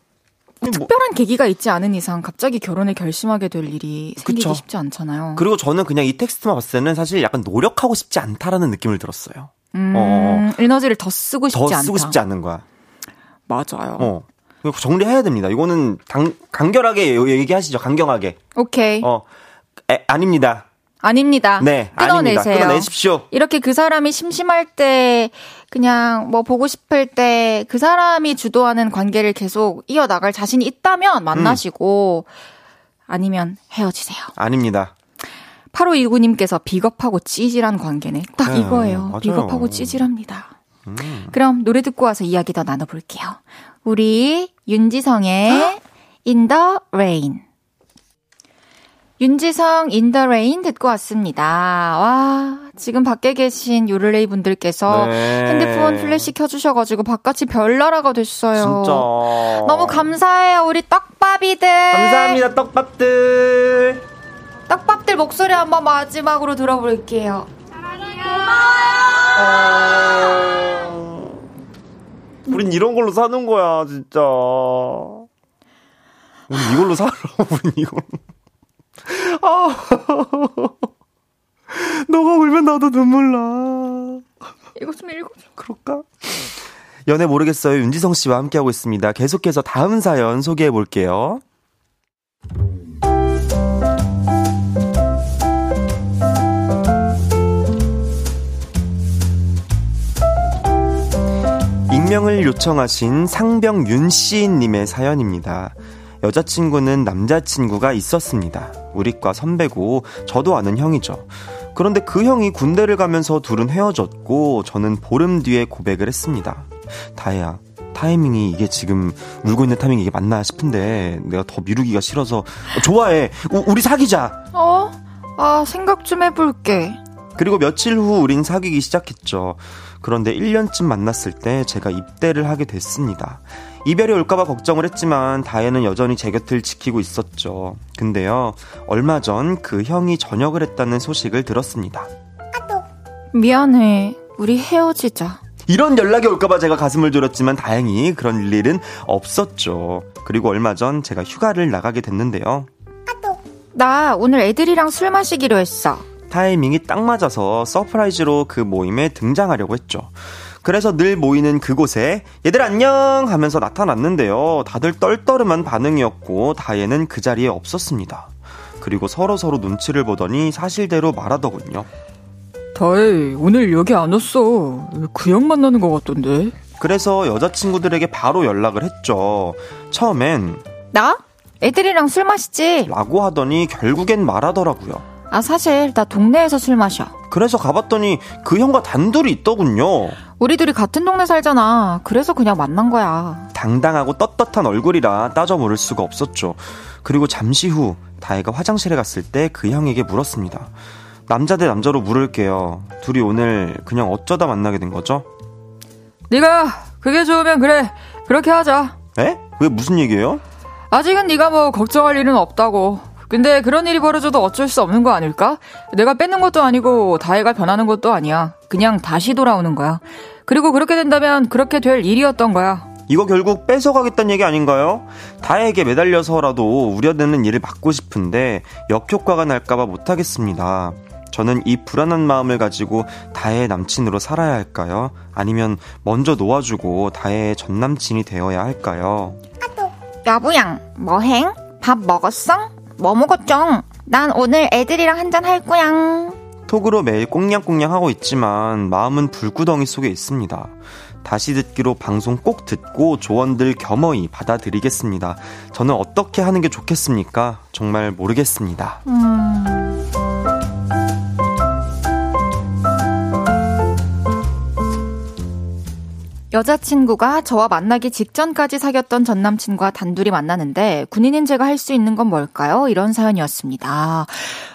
뭐- 특별한 계기가 있지 않은 이상 갑자기 결혼을 결심하게 될 일이 생기기 그쵸. 쉽지 않잖아요. 그리고 저는 그냥 이 텍스트만 봤을 때는 사실 약간 노력하고 싶지 않다라는 느낌을 들었어요. 음, 어. 에너지를 더 쓰고 싶지 더 않다. 쓰고 싶지 않는 거야. 맞아요. 어. 정리해야 됩니다. 이거는 강, 간결하게 얘기하시죠. 강경하게. 오케이. 어, 에, 아닙니다. 아닙니다. 네, 아닙니다. 끊어내세요. 끊어내십시오. 이렇게 그 사람이 심심할 때 그냥 뭐 보고 싶을 때 그 사람이 주도하는 관계를 계속 이어나갈 자신이 있다면 만나시고 아니면 헤어지세요. 아닙니다. 8529님께서 비겁하고 찌질한 관계네. 딱 네, 이거예요. 맞아요. 음. 비겁하고 찌질합니다. 그럼 노래 듣고 와서 이야기 더 나눠볼게요. 우리 윤지성의 In the Rain. 윤지성 Rain 듣고 왔습니다. 와, 지금 밖에 계신 요를레이 분들께서 네. 핸드폰 플래시 켜주셔가지고 바깥이 별나라가 됐어요. 진짜. 너무 감사해요, 우리 떡밥이들. 감사합니다, 떡밥들. 떡밥들 목소리 한번 마지막으로 들어볼게요. 우린 이런 걸로 사는 거야, 진짜. 우린 이걸로 살아, *laughs* 우린 이걸로. 아, *laughs* 너가 울면 나도 눈물 나. 이거 좀 읽어줘. 그럴까? 연애 모르겠어요. 윤지성 씨와 함께하고 있습니다. 계속해서 다음 사연 소개해 볼게요. 익명을 요청하신 상병윤 씨님의 사연입니다. 여자친구는 남자친구가 있었습니다. 우리과 선배고 저도 아는 형이죠. 그런데 그 형이 군대를 가면서 둘은 헤어졌고 저는 보름 뒤에 고백을 했습니다. 다혜야, 타이밍이 이게 지금 울고 있는 타이밍이 이게 맞나 싶은데 내가 더 미루기가 싫어서 좋아해. 우, 우리 사귀자. 어? 아, 생각 좀 해볼게. 그리고 며칠 후 우린 사귀기 시작했죠. 그런데 1년쯤 만났을 때 제가 입대를 하게 됐습니다. 이별이 올까봐 걱정을 했지만 다혜는 여전히 제 곁을 지키고 있었죠. 근데요, 얼마 전 그 형이 전역을 했다는 소식을 들었습니다. 미안해. 우리 헤어지자. 이런 연락이 올까봐 제가 가슴을 졸였지만 다행히 그런 일은 없었죠. 그리고 얼마 전 제가 휴가를 나가게 됐는데요. 나 오늘 애들이랑 술 마시기로 했어. 타이밍이 딱 맞아서 surprise로 그 모임에 등장하려고 했죠. 그래서 늘 모이는 그곳에 얘들 안녕 하면서 나타났는데요. 다들 떨떠름한 반응이었고 다혜는 그 자리에 없었습니다. 그리고 서로 서로 눈치를 보더니 사실대로 말하더군요. 다혜, 오늘 여기 안 왔어. 그 형 만나는 것 같던데. 그래서 여자친구들에게 바로 연락을 했죠. 처음엔 나? 애들이랑 술 마시지? 라고 하더니 결국엔 말하더라고요. 아, 사실 나 동네에서 술 마셔. 그래서 가봤더니 그 형과 단둘이 있더군요. 우리 둘이 같은 동네 살잖아. 그래서 그냥 만난 거야. 당당하고 떳떳한 얼굴이라 따져 물을 수가 없었죠. 그리고 잠시 후 다혜가 화장실에 갔을 때 그 형에게 물었습니다. 남자 대 남자로 물을게요. 둘이 오늘 그냥 어쩌다 만나게 된 거죠? 네가 그게 좋으면 그래. 그렇게 하자. 에? 왜 무슨 얘기예요? 아직은 네가 뭐 걱정할 일은 없다고. 근데 그런 일이 벌어져도 어쩔 수 없는 거 아닐까? 내가 뺏는 것도 아니고 다혜가 변하는 것도 아니야. 그냥 다시 돌아오는 거야. 그리고 그렇게 된다면 그렇게 될 일이었던 거야. 이거 결국 뺏어가겠다는 얘기 아닌가요? 다혜에게 매달려서라도 우려되는 일을 막고 싶은데 역효과가 날까봐 못하겠습니다. 저는 이 불안한 마음을 가지고 다혜의 남친으로 살아야 할까요? 아니면 먼저 놓아주고 다혜의 전 남친이 되어야 할까요? 여보양, 뭐행? 밥 먹었어? 뭐 먹었죠? 난 오늘 애들이랑 한잔 할 거야. 톡으로 매일 꽁냥꽁냥 하고 있지만 마음은 불구덩이 속에 있습니다. 다시 듣기로 방송 꼭 듣고 조언들 겸허히 받아들이겠습니다. 저는 어떻게 하는 게 좋겠습니까? 정말 모르겠습니다. 여자친구가 저와 만나기 직전까지 사귀었던 전 남친과 단둘이 만나는데 군인인 제가 할 수 있는 건 뭘까요? 이런 사연이었습니다.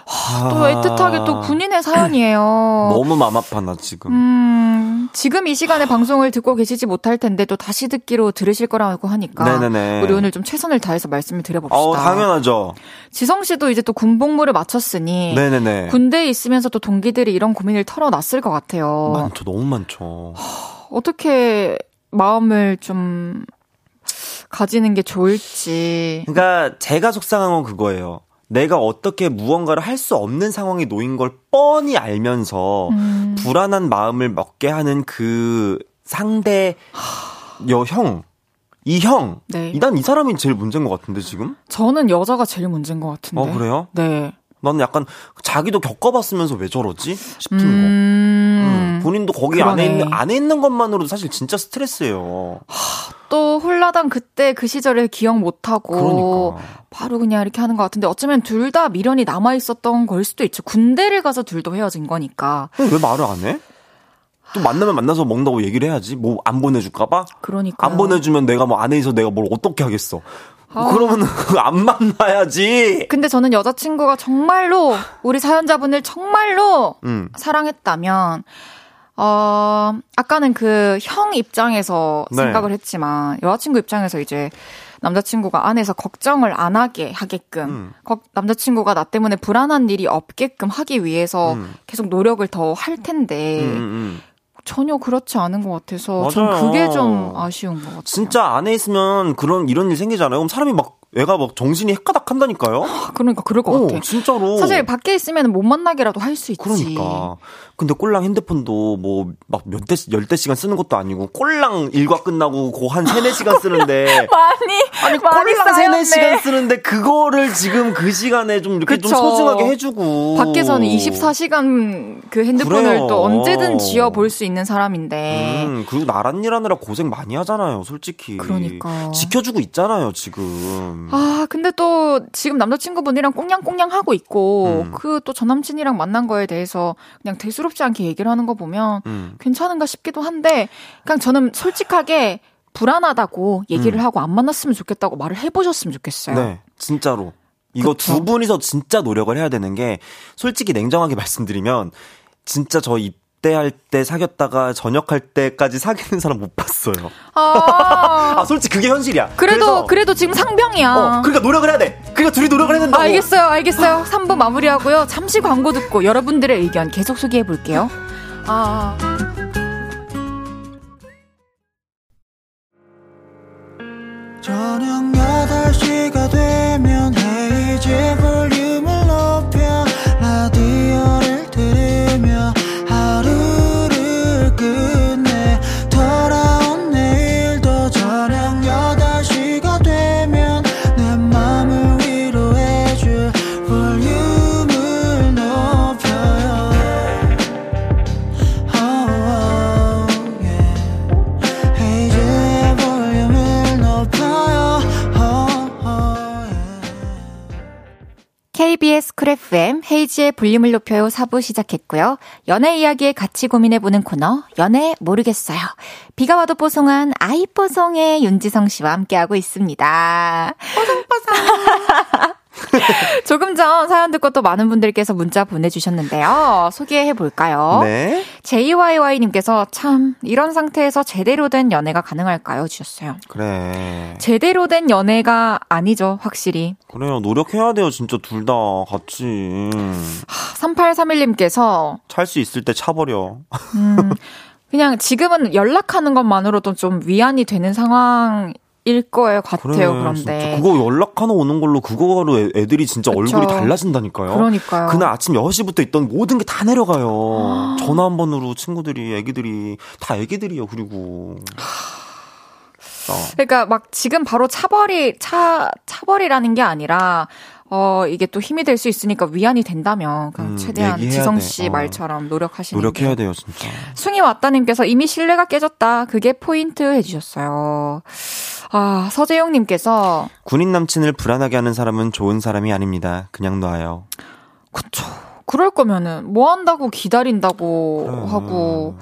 하, 또 애틋하게 또 군인의 사연이에요. *laughs* 너무 맘 아파 나 지금. 음, 지금 이 시간에 방송을 듣고 계시지 못할 텐데 또 다시 듣기로 들으실 거라고 하니까 네네네. 우리 오늘 좀 최선을 다해서 말씀을 드려봅시다. 어, 당연하죠. 지성 씨도 이제 또 군복무를 마쳤으니 네네네. 군대에 있으면서 또 동기들이 이런 고민을 털어놨을 것 같아요. 많죠, 너무 많죠. 어떻게 마음을 좀 가지는 게 좋을지. 그러니까 제가 속상한 건 그거예요. 내가 어떻게 무언가를 할 수 없는 상황에 놓인 걸 뻔히 알면서 음. 불안한 마음을 먹게 하는 그 상대 여 형. 이 형. 네. 난이 사람이 제일 문제인 것 같은데 지금? 저는 여자가 제일 문제인 것 같은데. 어 그래요? 네. 나는 약간 자기도 겪어봤으면서 왜 저러지 싶은 거. 음. 음, 본인도 거기 그러네. 안에 있는 안에 있는 것만으로도 사실 진짜 스트레스예요. 또 홀라당 그때 그 시절을 기억 못 하고 그러니까. 바로 그냥 이렇게 하는 것 같은데 어쩌면 둘 다 미련이 남아 있었던 걸 수도 있죠. 군대를 가서 둘다 헤어진 거니까. 왜 말을 안 해? 또 만나면 만나서 먹는다고 얘기를 해야지. 뭐 안 보내줄까봐? 그러니까 안 보내주면 내가 뭐 안에 있어 내가 뭘 어떻게 하겠어. 아. 그러면 *laughs* 안 만나야지. 근데 저는 여자친구가 정말로 우리 사연자분을 정말로 음. 사랑했다면 어 아까는 그 형 입장에서 네. 생각을 했지만 여자친구 입장에서 이제 남자친구가 안에서 걱정을 안 하게 하게끔 음. 거- 남자친구가 나 때문에 불안한 일이 없게끔 하기 위해서 음. 계속 노력을 더 할 텐데 음, 음, 음. 전혀 그렇지 않은 것 같아서 전 맞아요. 그게 좀 아쉬운 것 같아요. 진짜 안에 있으면 그런 이런 일 생기잖아요. 그럼 사람이 막 애가 막 정신이 헷가닥 한다니까요? 그러니까 그럴 것 어, 같아. 진짜로. 사실 밖에 있으면 못 만나게라도 할 수 있지. 그러니까. 근데 꼴랑 핸드폰도 뭐 막 몇 대, 열대 시간 쓰는 것도 아니고 꼴랑 일과 끝나고 고한 세네 시간 쓰는데. *laughs* 많이 아니, 많이 꼴랑 세네. 시간 쓰는데 그거를 지금 그 시간에 좀 이렇게 좀 그쵸. 소중하게 해주고. 밖에서는 24시간 그 핸드폰을 그래요. 또 언제든 지어 볼 수 있는 사람인데. 음, 그리고 나란 일 하느라 고생 많이 하잖아요, 솔직히. 그러니까. 지켜주고 있잖아요, 지금. 아, 근데 또 지금 남자친구분이랑 꽁냥꽁냥 하고 있고 음. 그또 전 남친이랑 만난 거에 대해서 그냥 대수롭지 않게 얘기를 하는 거 보면 음. 괜찮은가 싶기도 한데 그냥 저는 솔직하게 불안하다고 얘기를 음. 하고 안 만났으면 좋겠다고 말을 해보셨으면 좋겠어요. 네, 진짜로. 이거 그쵸. 두 분이서 진짜 노력을 해야 되는 게, 솔직히 냉정하게 *laughs* 말씀드리면, 진짜 저 입대할 때 사귀었다가 전역할 때까지 사귀는 사람 못 봤어요. 아, 아, 솔직히 그게 현실이야. 그래도 그래서, 그래도 지금 상병이야. 어, 그러니까 노력을 해야 돼. 그러니까 둘이 노력을 해야 된다고. 알겠어요, 알겠어요. 3부 마무리하고요. 잠시 광고 듣고 여러분들의 의견 계속 소개해 볼게요. 아. 저녁 8시가 되면 헤이즈 볼륨을 높여 FM 헤이지의 볼륨을 높여요 4부 시작했고요. 연애 이야기에 같이 고민해보는 코너 연애 모르겠어요. 비가 와도 뽀송한 아이 뽀송의 윤지성 씨와 함께하고 있습니다. 뽀송뽀송. *laughs* *laughs* 조금 전 사연 듣고 또 많은 분들께서 문자 보내주셨는데요. 소개해 볼까요? 네. JYY님께서 참 이런 상태에서 제대로 된 연애가 가능할까요? 주셨어요. 그래. 제대로 된 연애가 아니죠, 확실히. 그래요. 노력해야 돼요, 진짜 둘 다 같이. 3831님께서 찰 수 있을 때 차버려. 음, 그냥 지금은 연락하는 것만으로도 좀 위안이 되는 상황 일 거예요, 같아요, 그런데. 진짜 그거 연락 하나 오는 걸로 그거로 애- 애들이 진짜 그쵸. 얼굴이 달라진다니까요. 그러니까요. 그날 아침 6시부터 있던 모든 게 다 내려가요. *gasps* 전화 한 번으로 친구들이, 애기들이, 다 애기들이요, 그리고. 진짜. 그러니까 막 지금 바로 차버리, 차, 차버리라는 게 아니라, 어, 이게 또 힘이 될 수 있으니까 위안이 된다면, 그냥 음, 최대한 지성 돼. 씨 어. 말처럼 노력하시는 노력해야 게. 돼요, 진짜. 숭이 왔다님께서 이미 신뢰가 깨졌다. 그게 포인트 해주셨어요. 아, 서재용님께서, 군인 남친을 불안하게 하는 사람은 좋은 사람이 아닙니다. 그냥 놔요. 그쵸. 그럴 거면은, 뭐 한다고 기다린다고 그래. 하고,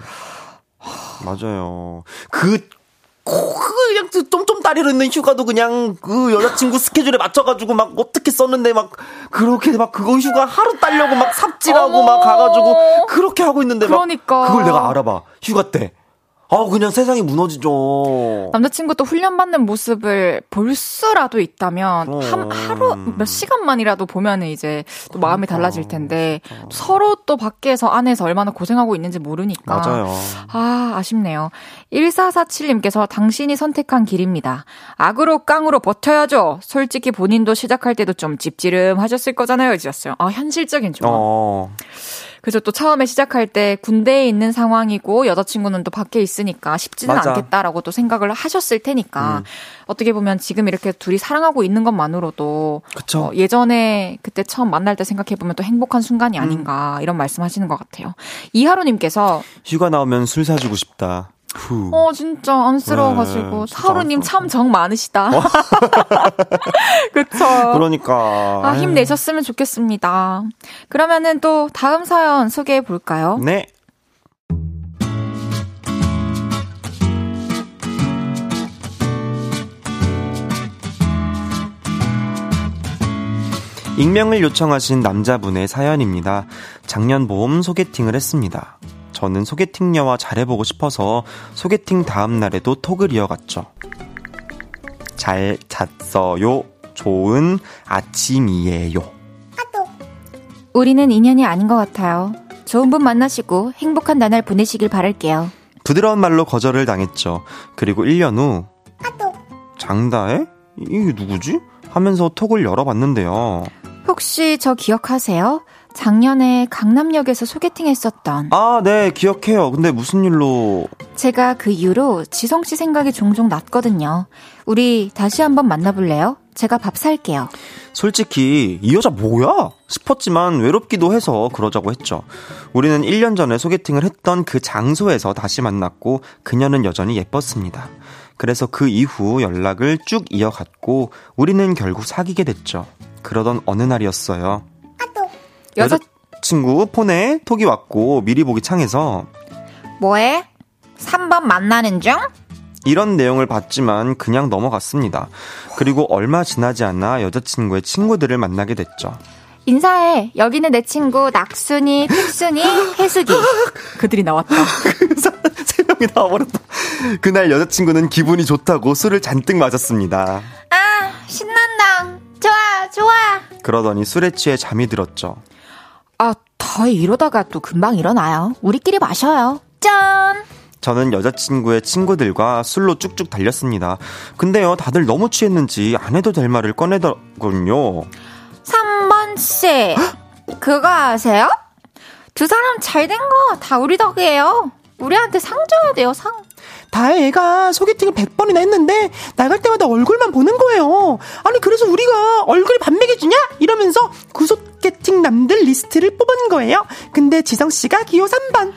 맞아요. 그, 코- 그냥 쫌쫌 다리로 있는 휴가도 그냥 그 여자친구 스케줄에 맞춰가지고 막 어떻게 썼는데 막 그렇게 막 그거 휴가 하루 따려고 막 삽질하고 어머. 막 가가지고 그렇게 하고 있는데 막 그러니까. 그걸 내가 알아봐. 휴가 때. 아 그냥 세상이 무너지죠. 남자친구 또 훈련받는 모습을 볼 수라도 있다면 어. 한 하루 몇 시간만이라도 보면은 이제 또 마음이 그러니까. 달라질 텐데 서로 또 밖에서 안에서 얼마나 고생하고 있는지 모르니까 맞아요. 아, 아쉽네요. 1447님께서 당신이 선택한 길입니다. 악으로 깡으로 버텨야죠. 솔직히 본인도 시작할 때도 좀 찝찌름 하셨을 거잖아요. 지었어요. 아, 현실적인 조언. 어. 그래서 또 처음에 시작할 때 군대에 있는 상황이고 여자친구는 또 밖에 있으니까 쉽지는 맞아. 않겠다라고 또 생각을 하셨을 테니까 음. 어떻게 보면 지금 이렇게 둘이 사랑하고 있는 것만으로도 그쵸. 어, 예전에 그때 처음 만날 때 생각해 보면 또 행복한 음. 순간이 아닌가 이런 말씀하시는 것 같아요. 이하로님께서 휴가 나오면 술 사주고 싶다. 후. 어 진짜 안쓰러워가지고 네, 하루님 참 정 많으시다. *laughs* 그쵸. 그러니까. 아, 힘내셨으면 좋겠습니다. 그러면은 또 다음 사연 소개해 볼까요? 네. 익명을 요청하신 남자분의 사연입니다. 작년 봄 소개팅을 했습니다. 저는 소개팅녀와 잘해보고 싶어서 소개팅 다음 날에도 톡을 이어갔죠. 잘 잤어요. 좋은 아침이에요. 우리는 인연이 아닌 것 같아요. 좋은 분 만나시고 행복한 나날 보내시길 바랄게요. 부드러운 말로 거절을 당했죠. 그리고 1년 후 장다혜? 이게 누구지? 하면서 톡을 열어봤는데요. 혹시 저 기억하세요? 작년에 강남역에서 소개팅 했었던. 아, 네, 기억해요. 근데 무슨 일로. 제가 그 이후로 지성 씨 생각이 종종 났거든요. 우리 다시 한번 만나볼래요? 제가 밥 살게요. 솔직히 이 여자 뭐야? 싶었지만 외롭기도 해서 그러자고 했죠. 우리는 1년 전에 소개팅을 했던 그 장소에서 다시 만났고 그녀는 여전히 예뻤습니다. 그래서 그 이후 연락을 쭉 이어갔고 우리는 결국 사귀게 됐죠. 그러던 어느 날이었어요. 여자, 친구 폰에 톡이 왔고 미리 보기 창에서 뭐해? 3번 만나는 중? 이런 내용을 봤지만 그냥 넘어갔습니다. 그리고 얼마 지나지 않아 여자친구의 친구들을 만나게 됐죠. 인사해. 여기는 내 친구 낙순이, 픽순이, 해숙이. *laughs* 그들이 나왔다. *laughs* 세 명이 나와버렸다. 그날 여자친구는 기분이 좋다고 술을 잔뜩 마셨습니다. 아, 신난다. 좋아, 좋아. 그러더니 술에 취해 잠이 들었죠. 아, 더 이러다가 또 금방 일어나요. 우리끼리 마셔요. 짠. 저는 여자친구의 친구들과 술로 쭉쭉 달렸습니다. 근데요, 다들 너무 취했는지 안 해도 될 말을 꺼내더군요. 3번 씨. 그거 아세요? 두 사람 잘 된 거 다 우리 덕이에요. 우리한테 상 줘야 돼요, 상. 다혜가 소개팅을 100번이나 했는데 나갈 때마다 얼굴만 보는 거예요. 아니 그래서 우리가 얼굴 밥 먹여주냐? 이러면서 그 소개팅남들 리스트를 뽑은 거예요. 근데 지성 씨가 기호 3번.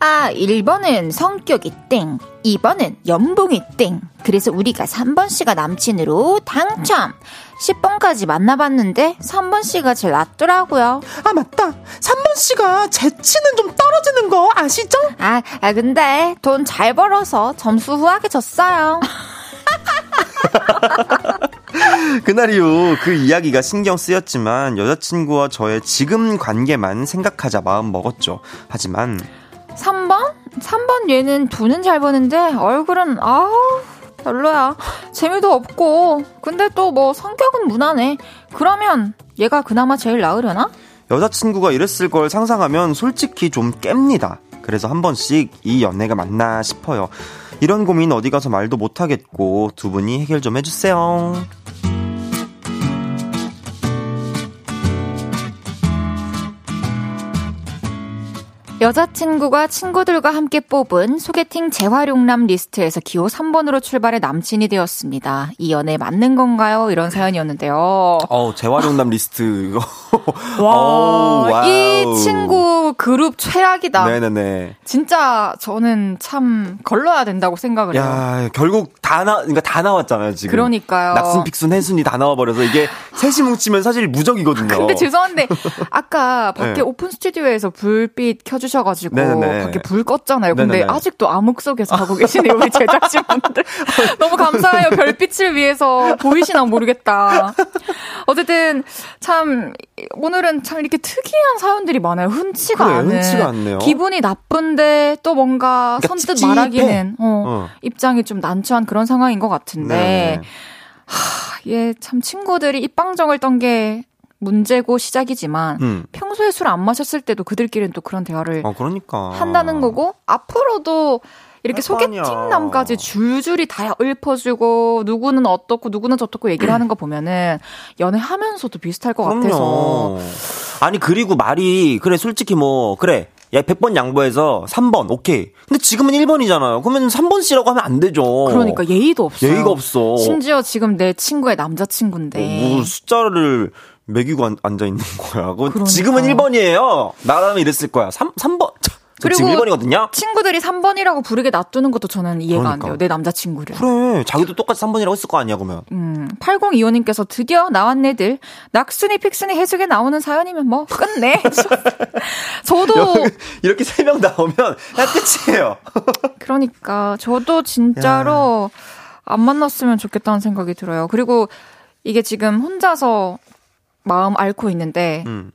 아, 1번은 성격이 땡, 2번은 연봉이 땡. 그래서 우리가 3번 씨가 남친으로 당첨. 10번까지 만나봤는데 3번 씨가 제일 낫더라고요. 아 맞다. 3번 씨가 재치는 좀 떨어지는 거 아시죠? 아, 아 근데 돈 잘 벌어서 점수 후하게 줬어요. *laughs* 그날 이후 그 이야기가 신경 쓰였지만 여자친구와 저의 지금 관계만 생각하자 마음 먹었죠. 하지만 3번? 3번 얘는 돈은 잘 버는데 얼굴은 아우 별로야. 재미도 없고. 근데 또 뭐 성격은 무난해. 그러면 얘가 그나마 제일 나으려나? 여자친구가 이랬을 걸 상상하면 솔직히 좀 깹니다. 그래서 한 번씩 이 연애가 맞나 싶어요. 이런 고민 어디 가서 말도 못하겠고 두 분이 해결 좀 해주세요. 여자친구가 친구들과 함께 뽑은 소개팅 재활용남 리스트에서 기호 3번으로 출발해 남친이 되었습니다. 이 연애 맞는 건가요? 이런 사연이었는데요. 어 재활용남 리스트. *laughs* 와, 오, 와우. 이 친구 그룹 최악이다. 네네네. 진짜 저는 참 걸러야 된다고 생각을 해요. 야 결국 다 나, 그러니까 다 나왔잖아요 지금. 그러니까요. 낙순, 픽순, 해순이 다 나와버려서 이게 셋이 뭉치면 사실 무적이거든요. 근데 죄송한데 *laughs* 아까 밖에 네. 오픈 스튜디오에서 불빛 켜주셔가지고 네네네. 밖에 불 껐잖아요. 근데 네네네. 아직도 암흑 속에서 하고 *laughs* 계시네요 우리 제작진분들. *laughs* 너무 감사해요. 별빛을 위해서 보이시나 모르겠다. 어쨌든 참 오늘은 참 이렇게 특이한 사연들이 많아요. 흔치가 그래요, 않은. 흔치가 않네요. 기분이 나쁜데 또 뭔가 그러니까 선뜻 찝찝해. 말하기는 어, 어. 입장이 좀 난처한 그런 상황인 것 같은데. 네네. 예, 참 친구들이 입방정을 떤 게 문제고 시작이지만 음. 평소에 술 안 마셨을 때도 그들끼리는 또 그런 대화를 어 그러니까. 한다는 거고 앞으로도 이렇게. 소개팅남까지 줄줄이 다 읊어주고 누구는 어떻고 누구는 저떻고 얘기를 하는 거 보면은 연애하면서도 비슷할 것 같아서 그럼요. 아니 그리고 말이 그래 솔직히 뭐 그래 야 100번 양보해서 3번 오케이. 근데 지금은 1번이잖아요. 그러면 3번 씨라고 하면 안 되죠. 그러니까 예의도 없어요. 예의가 없어. 심지어 지금 내 친구의 남자친구인데 뭐 숫자를 매기고 앉, 아 있는 거야. 그러니까. 지금은 1번이에요. 나라면 이랬을 거야. 3 3번. 저 지금 그리고 1번이거든요. 친구들이 3번이라고 부르게 놔두는 것도 저는 이해가 안 그러니까. 돼요. 내 남자친구를. 그래. 자기도 똑같이 3번이라고 했을 거 아니야, 그러면. 음, 8025님께서 드디어 나왔네들. 낙순이, 픽순이, 해숙에 나오는 사연이면 뭐, 끝내. *laughs* 저도, 이렇게 3명 나오면 다 끝이에요. *laughs* 그러니까, 저도 진짜로 안 만났으면 좋겠다는 생각이 들어요. 그리고 이게 지금 혼자서 마음 앓고 있는데, 음.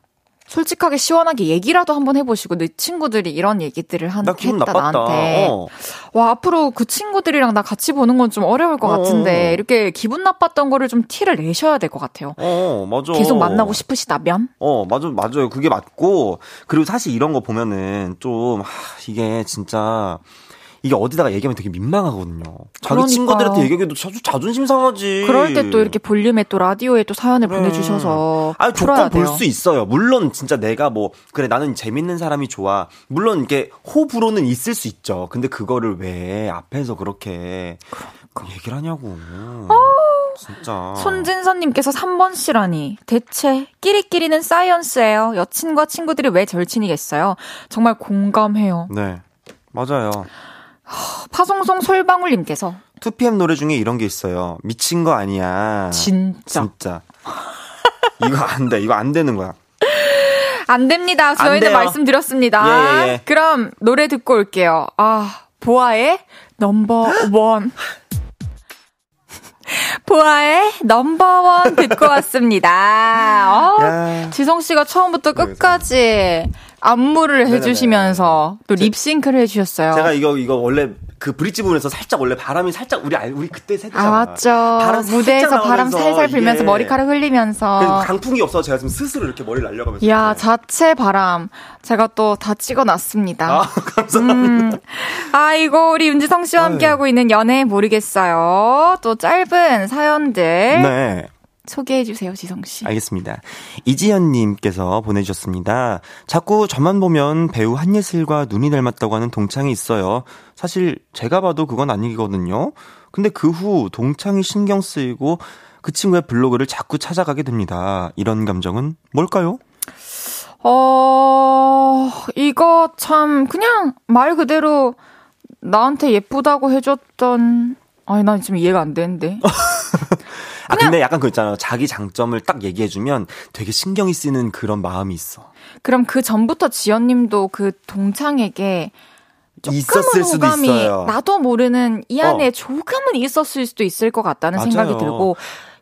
솔직하게 시원하게 얘기라도 한번 해보시고, 내 친구들이 이런 얘기들을 한, 나 기분 했다, 나빴다. 나한테. 어. 와, 앞으로 그 친구들이랑 나 같이 보는 건 좀 어려울 것 어. 같은데, 이렇게 기분 나빴던 거를 좀 티를 내셔야 될 것 같아요. 어, 맞아. 계속 만나고 싶으시다면? 어, 맞아, 맞아요. 그게 맞고. 그리고 사실 이런 거 보면은 좀, 하, 이게 진짜, 이게 어디다가 얘기하면 되게 민망하거든요. 자기 그러니까요. 친구들한테 얘기하기도 자주 자존심 상하지. 그럴 때 또 이렇게 볼륨에 또 라디오에 또 사연을 보내주셔서 아, 조건 볼. 수 있어요. 물론 진짜 내가 뭐 그래 나는 재밌는 사람이 좋아. 물론 이게 호불호는 있을 수 있죠. 근데 그거를 왜 앞에서 그렇게 얘기를 하냐고. 진짜. 손진선님께서 3번 씨라니. 대체 끼리끼리는 사이언스예요. 여친과 친구들이 왜 절친이겠어요? 정말 공감해요. 네. 맞아요. 파송송 솔방울님께서 2PM 노래 중에 이런 게 있어요. 미친 거 아니야. 진짜 진짜. 이거 안 돼. 이거 안 되는 거야. 안 됩니다. 저희는. 말씀드렸습니다. 예, 예, 예. 그럼 노래 듣고 올게요. 아, 보아의 넘버 원. *laughs* 보아의 넘버원 듣고 왔습니다. 어, 야. 지성 씨가 처음부터 끝까지 안무를 해주시면서 또 립싱크를 해주셨어요. 제가 이거 이거 원래 그 브릿지 부분에서 살짝 원래 바람이 살짝 우리 알 우리 그때 세대잖아. 아 맞죠. 바람 무대에서 바람 살살 불면서 머리카락 흘리면서. 그래서 강풍이 없어 제가 지금 스스로 이렇게 머리를 날려가면서. 야. 자체 바람 제가 또 다 찍어놨습니다. 아 *laughs* 감사합니다. 음. 아이고, 우리 윤지성 씨와 아유. 함께 하고 있는 연애 모르겠어요. 또 짧은 사연들 네. 소개해 주세요, 지성 씨. 알겠습니다. 이지연 님께서 보내주셨습니다. 자꾸 저만 보면 배우 한예슬과 눈이 닮았다고 하는 동창이 있어요. 사실 제가 봐도 그건 아니거든요. 근데 그 후 동창이 신경 쓰이고 그 친구의 블로그를 자꾸 찾아가게 됩니다. 이런 감정은 뭘까요? 어, 이거 참, 그냥 말 그대로 나한테 예쁘다고 해줬던, 아니, 난 지금 이해가 안 되는데. *laughs* 아 근데 약간 그 있잖아요. 자기 장점을 딱 얘기해주면 되게 신경이 쓰이는 그런 마음이 있어. 그럼 그 전부터 지연님도 그 동창에게 있었을 수도 호감이 있어요. 나도 모르는 이 안에 어. 조금은 있었을 수도 있을 것 같다는 맞아요. 생각이 들고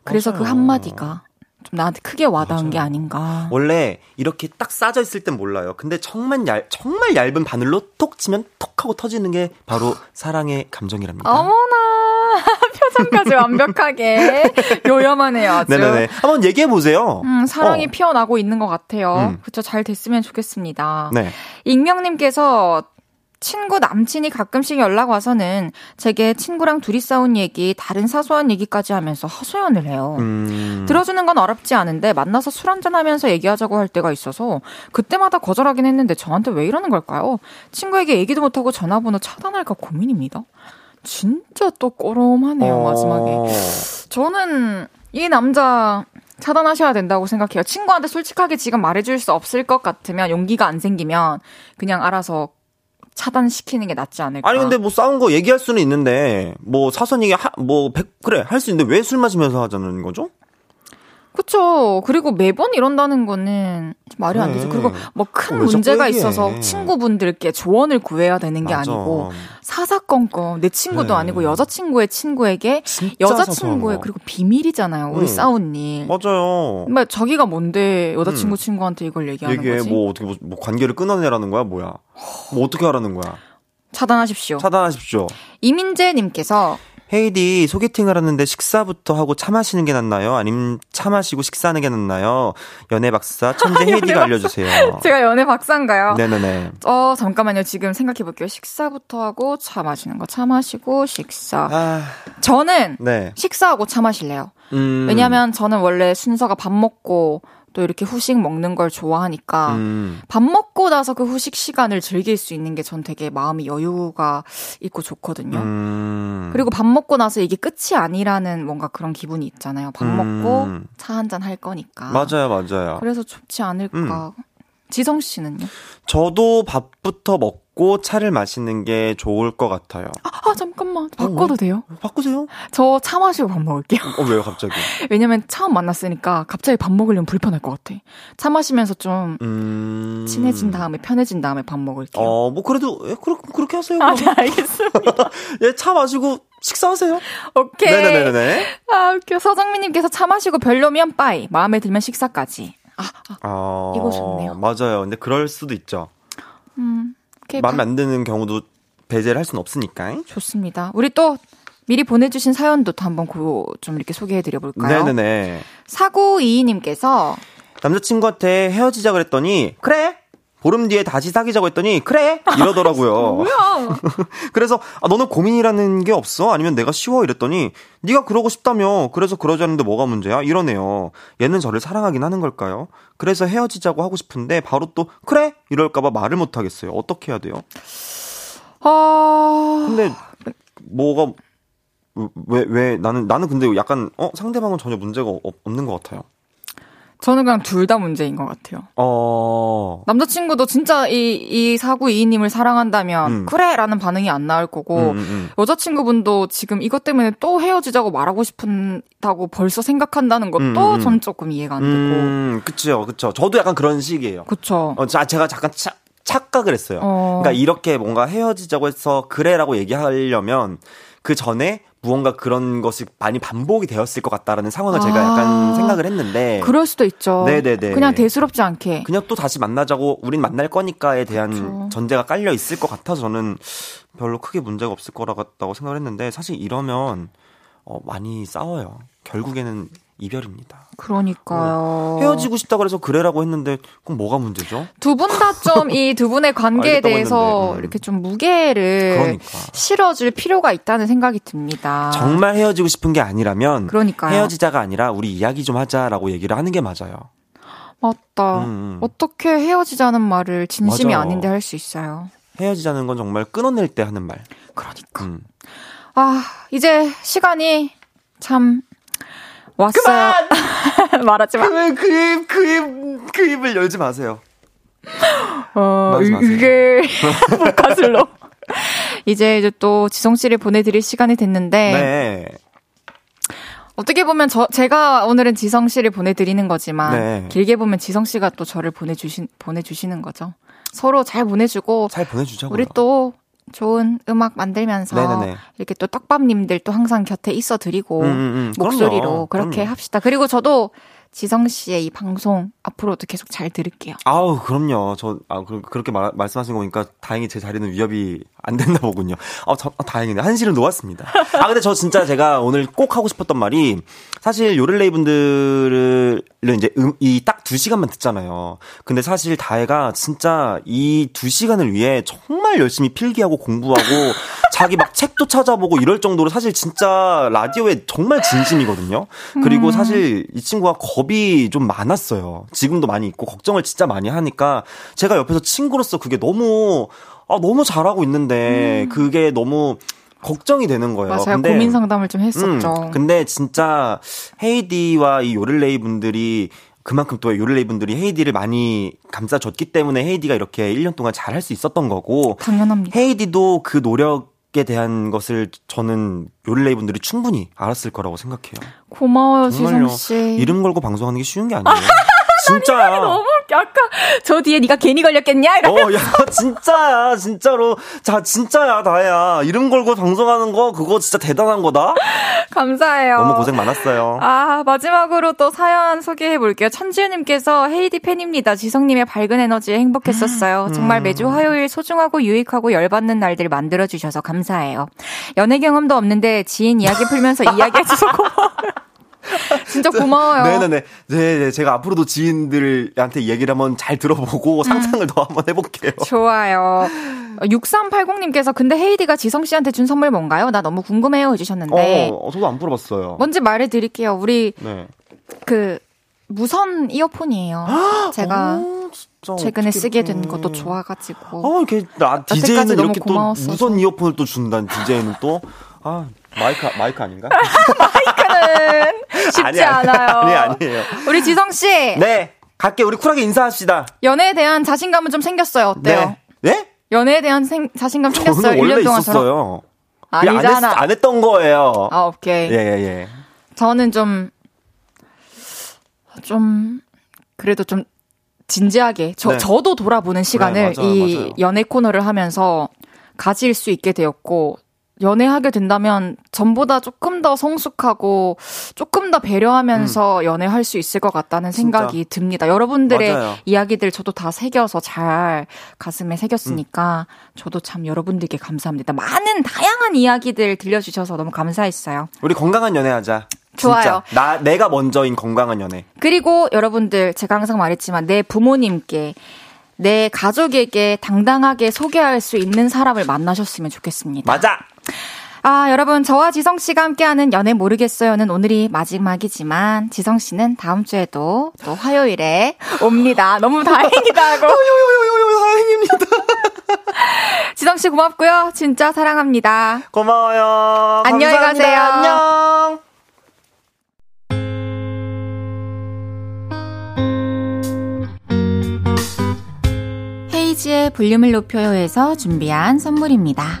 그래서 그 맞아요. 한마디가 좀 나한테 크게 와닿은 맞아요. 게 아닌가. 원래 이렇게 딱 싸져 있을 땐 몰라요. 근데 정말 얇, 정말 얇은 바늘로 톡 치면 톡 하고 터지는 게 바로 사랑의 감정이랍니다. 어머나 *laughs* 표정까지 완벽하게 요염하네요 아주. 네네네. 한번 얘기해 보세요. 음, 사랑이 어. 피어나고 있는 것 같아요. 음. 그쵸, 잘 됐으면 좋겠습니다. 네. 익명님께서 친구 남친이 가끔씩 연락 와서는 제게 친구랑 둘이 싸운 얘기, 다른 사소한 얘기까지 하면서 하소연을 해요. 음. 들어주는 건 어렵지 않은데 만나서 술 한잔하면서 얘기하자고 할 때가 있어서 그때마다 거절하긴 했는데 저한테 왜 이러는 걸까요? 친구에게 얘기도 못하고 전화번호 차단할까 고민입니다. 진짜 또 꼬롬하네요 어. 마지막에. 저는 이 남자 차단하셔야 된다고 생각해요. 친구한테 솔직하게 지금 말해줄 수 없을 것 같으면 용기가 안 생기면 그냥 알아서 차단시키는 게 낫지 않을까. 아니 근데 뭐 싸운 거 얘기할 수는 있는데 뭐 사소한 얘기 하, 뭐 백, 그래 할 수 있는데 왜 술 마시면서 하자는 거죠? 그쵸. 그리고 매번 이런다는 거는 말이 안 되죠. 그리고 뭐큰 어, 문제가. 있어서 친구분들께 조언을 구해야 되는 게 맞아. 아니고 사사건건 내 친구도 그래. 아니고 여자친구의 친구에게 여자친구의. 그리고 비밀이잖아요. 우리 응. 싸운 일. 맞아요. 뭐 자기가 뭔데 여자친구 음. 친구한테 이걸 얘기하는 얘기해 거지? 뭐 어떻게 뭐, 뭐 관계를 끊어내라는 거야 뭐야? 뭐 어떻게 하라는 거야? 차단하십시오. 차단하십시오. 이민재님께서 헤이디 소개팅을 하는데 식사부터 하고 차 마시는 게 낫나요? 아니면 차 마시고 식사하는 게 낫나요? 연애 박사 천재 헤이디가 알려주세요. *laughs* 제가 연애 박사인가요? 네네네. 어 잠깐만요. 지금 생각해 볼게요. 식사부터 하고 차 마시는 거. 차 마시고 식사. 아, 저는 네. 식사하고 차 마실래요. 음. 왜냐면 저는 원래 순서가 밥 먹고 또 이렇게 후식 먹는 걸 좋아하니까 음. 밥 먹고 나서 그 후식 시간을 즐길 수 있는 게 전 되게 마음이 여유가 있고 좋거든요. 음. 그리고 밥 먹고 나서 이게 끝이 아니라는 뭔가 그런 기분이 있잖아요. 밥 음. 먹고 차 한 잔 할 거니까. 맞아요, 맞아요. 그래서 좋지 않을까. 음. 지성 씨는요? 저도 밥부터 먹고 차를 마시는 게 좋을 것 같아요. 아, 잠깐만. 바꿔도 돼요? 바꾸세요? 저 차 마시고 밥 먹을게요. 어, 왜요, 갑자기? *laughs* 왜냐면 처음 만났으니까 갑자기 밥 먹으려면 불편할 것 같아. 차 마시면서 좀 음. 친해진 다음에 편해진 다음에 밥 먹을게요. 어, 뭐, 그래도, 예, 그렇, 그렇게 하세요. 아. 네, 알겠습니다. *laughs* 예, 차 마시고 식사하세요. 오케이. 네네네네. 아, 웃겨. 서정민님께서 차 마시고 별로면 빠이. 마음에 들면 식사까지. 아, 아, 어, 이거 좋네요. 맞아요. 근데 그럴 수도 있죠. 음. 오케이. 마음에 바- 안 드는 경우도 배제를 할 수는 없으니까. 좋습니다. 우리 또 미리 보내주신 사연도 또 한번 고, 좀 이렇게 소개해드려 볼까요? 네네네. 4922님께서 남자친구한테 헤어지자 그랬더니, 그래! 보름 뒤에 다시 사귀자고 했더니 그래 이러더라고요. *laughs* 뭐야? *laughs* 그래서 아, 너는 고민이라는 게 없어? 아니면 내가 쉬워? 이랬더니 네가 그러고 싶다며. 그래서 그러자는데 뭐가 문제야? 이러네요. 얘는 저를 사랑하긴 하는 걸까요? 그래서 헤어지자고 하고 싶은데 바로 또 그래 이럴까봐 말을 못 하겠어요. 어떻게 해야 돼요? 아, 근데 뭐가 왜왜 나는 나는 근데 약간 어 상대방은 전혀 문제가 없, 없는 것 같아요. 저는 그냥 둘 다 문제인 것 같아요. 어 남자친구도 진짜 이, 이 사구이님을 사랑한다면, 음. 그래! 라는 반응이 안 나올 거고, 음, 음. 여자친구분도 지금 이것 때문에 또 헤어지자고 말하고 싶다고 벌써 생각한다는 것도 음, 음. 전 조금 이해가 안 되고. 음, 그쵸, 그쵸. 저도 약간 그런 식이에요. 그쵸. 어, 자, 제가 잠깐 차, 착각을 했어요. 어. 그러니까 이렇게 뭔가 헤어지자고 해서 그래라고 얘기하려면 그 전에 무언가 그런 것이 많이 반복이 되었을 것 같다라는 상황을 제가 아. 약간 생각을 했는데 그럴 수도 있죠. 네네네. 그냥 대수롭지 않게. 그냥 또 다시 만나자고 우린 만날 거니까에 대한 그쵸. 전제가 깔려 있을 것 같아서 저는 별로 크게 문제가 없을 거라고 생각을 했는데 사실 이러면 어, 많이 싸워요. 결국에는 이별입니다. 그러니까요. 헤어지고 싶다 그래서 그래라고 했는데 그럼 뭐가 문제죠? 두 분 다 좀 이 두 분의 관계에 대해서 음. 이렇게 좀 무게를 그러니까. 실어줄 필요가 있다는 생각이 듭니다. 정말 헤어지고 싶은 게 아니라면 그러니까요. 헤어지자가 아니라 우리 이야기 좀 하자라고 얘기를 하는 게 맞아요. 맞다. 음, 음. 어떻게 헤어지자는 말을 진심이 맞아요. 아닌데 할 수 있어요. 헤어지자는 건 정말 끊어낼 때 하는 말. 그러니까. 음. 아, 이제 시간이 참 왔어요. *laughs* 말하지 마. 그, 그 입, 그 입, 그 입을 열지 마세요. 어. 이게 *laughs* 가슬로. 이제 이제 또 지성 씨를 보내드릴 시간이 됐는데 네. 어떻게 보면 저 제가 오늘은 지성 씨를 보내드리는 거지만 네. 길게 보면 지성 씨가 또 저를 보내주신 보내주시는 거죠. 서로 잘 보내주고 잘 보내주자고요. 우리 또 좋은 음악 만들면서 네네네. 이렇게 또 떡밥님들 또 항상 곁에 있어 드리고 음, 음, 음. 목소리로 그럼요. 그렇게 그럼요. 합시다. 그리고 저도 지성 씨의 이 방송 앞으로도 계속 잘 들을게요. 아우, 그럼요. 저, 아, 그, 그렇게 말, 말씀하신 거 보니까 다행히 제 자리는 위협이 안 된다 보군요. 아, 저, 아, 다행이네. 한시를 놓았습니다. 아, 근데 저 진짜 제가 오늘 꼭 하고 싶었던 말이 사실 요를레이 분들을 이제 음, 이딱 두 시간만 듣잖아요. 근데 사실 다혜가 진짜 이 두 시간을 위해 정말 열심히 필기하고 공부하고 *laughs* 자기 막 책도 찾아보고 이럴 정도로 사실 진짜 라디오에 정말 진심이거든요. 그리고 사실 이 친구가 겁이 좀 많았어요. 지금도 많이 있고 걱정을 진짜 많이 하니까 제가 옆에서 친구로서 그게 너무 아 너무 잘하고 있는데 그게 너무 걱정이 되는 거예요. 맞아요. 근데 고민 상담을 좀 했었죠. 음, 근데 진짜 헤이디와 이 요를레이 분들이 그만큼 또 요를레이 분들이 헤이디를 많이 감싸줬기 때문에 헤이디가 이렇게 1년 동안 잘 할 수 있었던 거고 당연합니다. 헤이디도 그 노력에 대한 것을 저는 요를레이 분들이 충분히 알았을 거라고 생각해요. 고마워요. 지성 씨. 이름 걸고 방송하는 게 쉬운 게 아니에요. *laughs* 진짜야. 너무 웃겨. 아까 저 뒤에 네가 괜히 걸렸겠냐? 어, 야, *laughs* 진짜야, 진짜로. 자, 진짜야, 다혜야. 이름 걸고 방송하는 거, 그거 진짜 대단한 거다? 감사해요. 너무 고생 많았어요. 아, 마지막으로 또 사연 소개해 볼게요. 천지우님께서 헤이디 팬입니다. 지성님의 밝은 에너지에 행복했었어요. 정말 매주 화요일 소중하고 유익하고 열받는 날들 만들어 주셔서 감사해요. 연애 경험도 없는데 지인 이야기 풀면서 이야기해줘서 고마워요. *laughs* 진짜 고마워요. 네네네. 네 네. 제가 앞으로도 지인들한테 얘기를 한번 잘 음. 들어보고 상상을 더 한번 해볼게요. 좋아요. 6380님께서 근데 헤이디가 지성 씨한테 준 선물 뭔가요? 나 너무 궁금해요 해주셨는데 어, 저도 안 물어봤어요. 뭔지 말해드릴게요. 우리 네. 그 무선 이어폰이에요. 제가 어, 진짜 최근에 쓰게. 된 것도 좋아가지고 어, 이렇게, 나, DJ는 이렇게 또. 무선 이어폰을 또 준다는 DJ는 또, 아, 마이크, 마이크 아닌가? *laughs* 마이크는 쉽지 아니, 아니, 않아요. 아니, 아니에요. 우리 지성 씨 네. 갈게. 우리 쿨하게 인사합시다. 연애에 대한 자신감은 좀 생겼어요. 어때요? 네. 네? 연애에 대한 생- 자신감 생겼어요. 저는 원래 1년 동안. 있었어요. 그냥 안, 했, 아니잖아. 안 했 던 거예요. 아 오케이. 예, 예, 예. 저는 좀, 좀, 그래도 좀 진지하게, 저, 네. 저도 돌아보는 시간을 맞아요, 이 맞아요. 연애 코너를 하면서 가질 수 있게 되었고, 연애하게 된다면 전보다 조금 더 성숙하고 조금 더 배려하면서 연애할 수 있을 것 같다는 음. 진짜. 생각이 듭니다. 여러분들의 맞아요. 이야기들 저도 다 새겨서 잘 가슴에 새겼으니까 저도 참 여러분들께 감사합니다. 많은 다양한 이야기들 들려주셔서 너무 감사했어요. 우리 건강한 연애하자. 좋아요. 진짜. 나, 내가 먼저인 건강한 연애. 그리고 여러분들 제가 항상 말했지만 내 부모님께 내 가족에게 당당하게 소개할 수 있는 사람을 만나셨으면 좋겠습니다. 맞아. 아, 여러분, 저와 지성 씨가 함께하는 연애 모르겠어요는 오늘이 마지막이지만, 지성 씨는 다음 주에도 또 화요일에 옵니다. 너무 다행이다 하고. *laughs* 다행입니다. *laughs* 지성 씨 고맙고요. 진짜 사랑합니다. 고마워요. 안녕히 감사합니다. 가세요. 안녕. 헤이지의 볼륨을 높여요에서 준비한 선물입니다.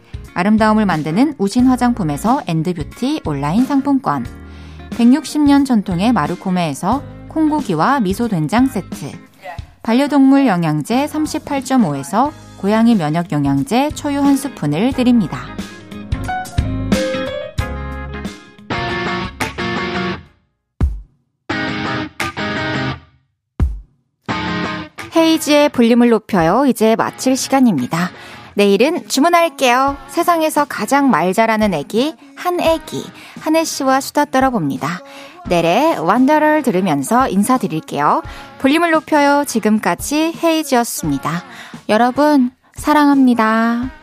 아름다움을 만드는 우신 화장품에서 엔드뷰티 온라인 상품권, 160년 전통의 마루코메에서 콩고기와 미소 된장 세트, 반려동물 영양제 38.5에서 고양이 면역 영양제 초유 한 스푼을 드립니다. 헤이지의 볼륨을 높여요. 이제 마칠 시간입니다. 내일은 주문할게요. 세상에서 가장 말 잘하는 애기, 한 애기, 한혜 씨와 수다 떨어봅니다. 내래 완더를 들으면서 인사드릴게요. 볼륨을 높여요. 지금까지 헤이지였습니다. 여러분, 사랑합니다.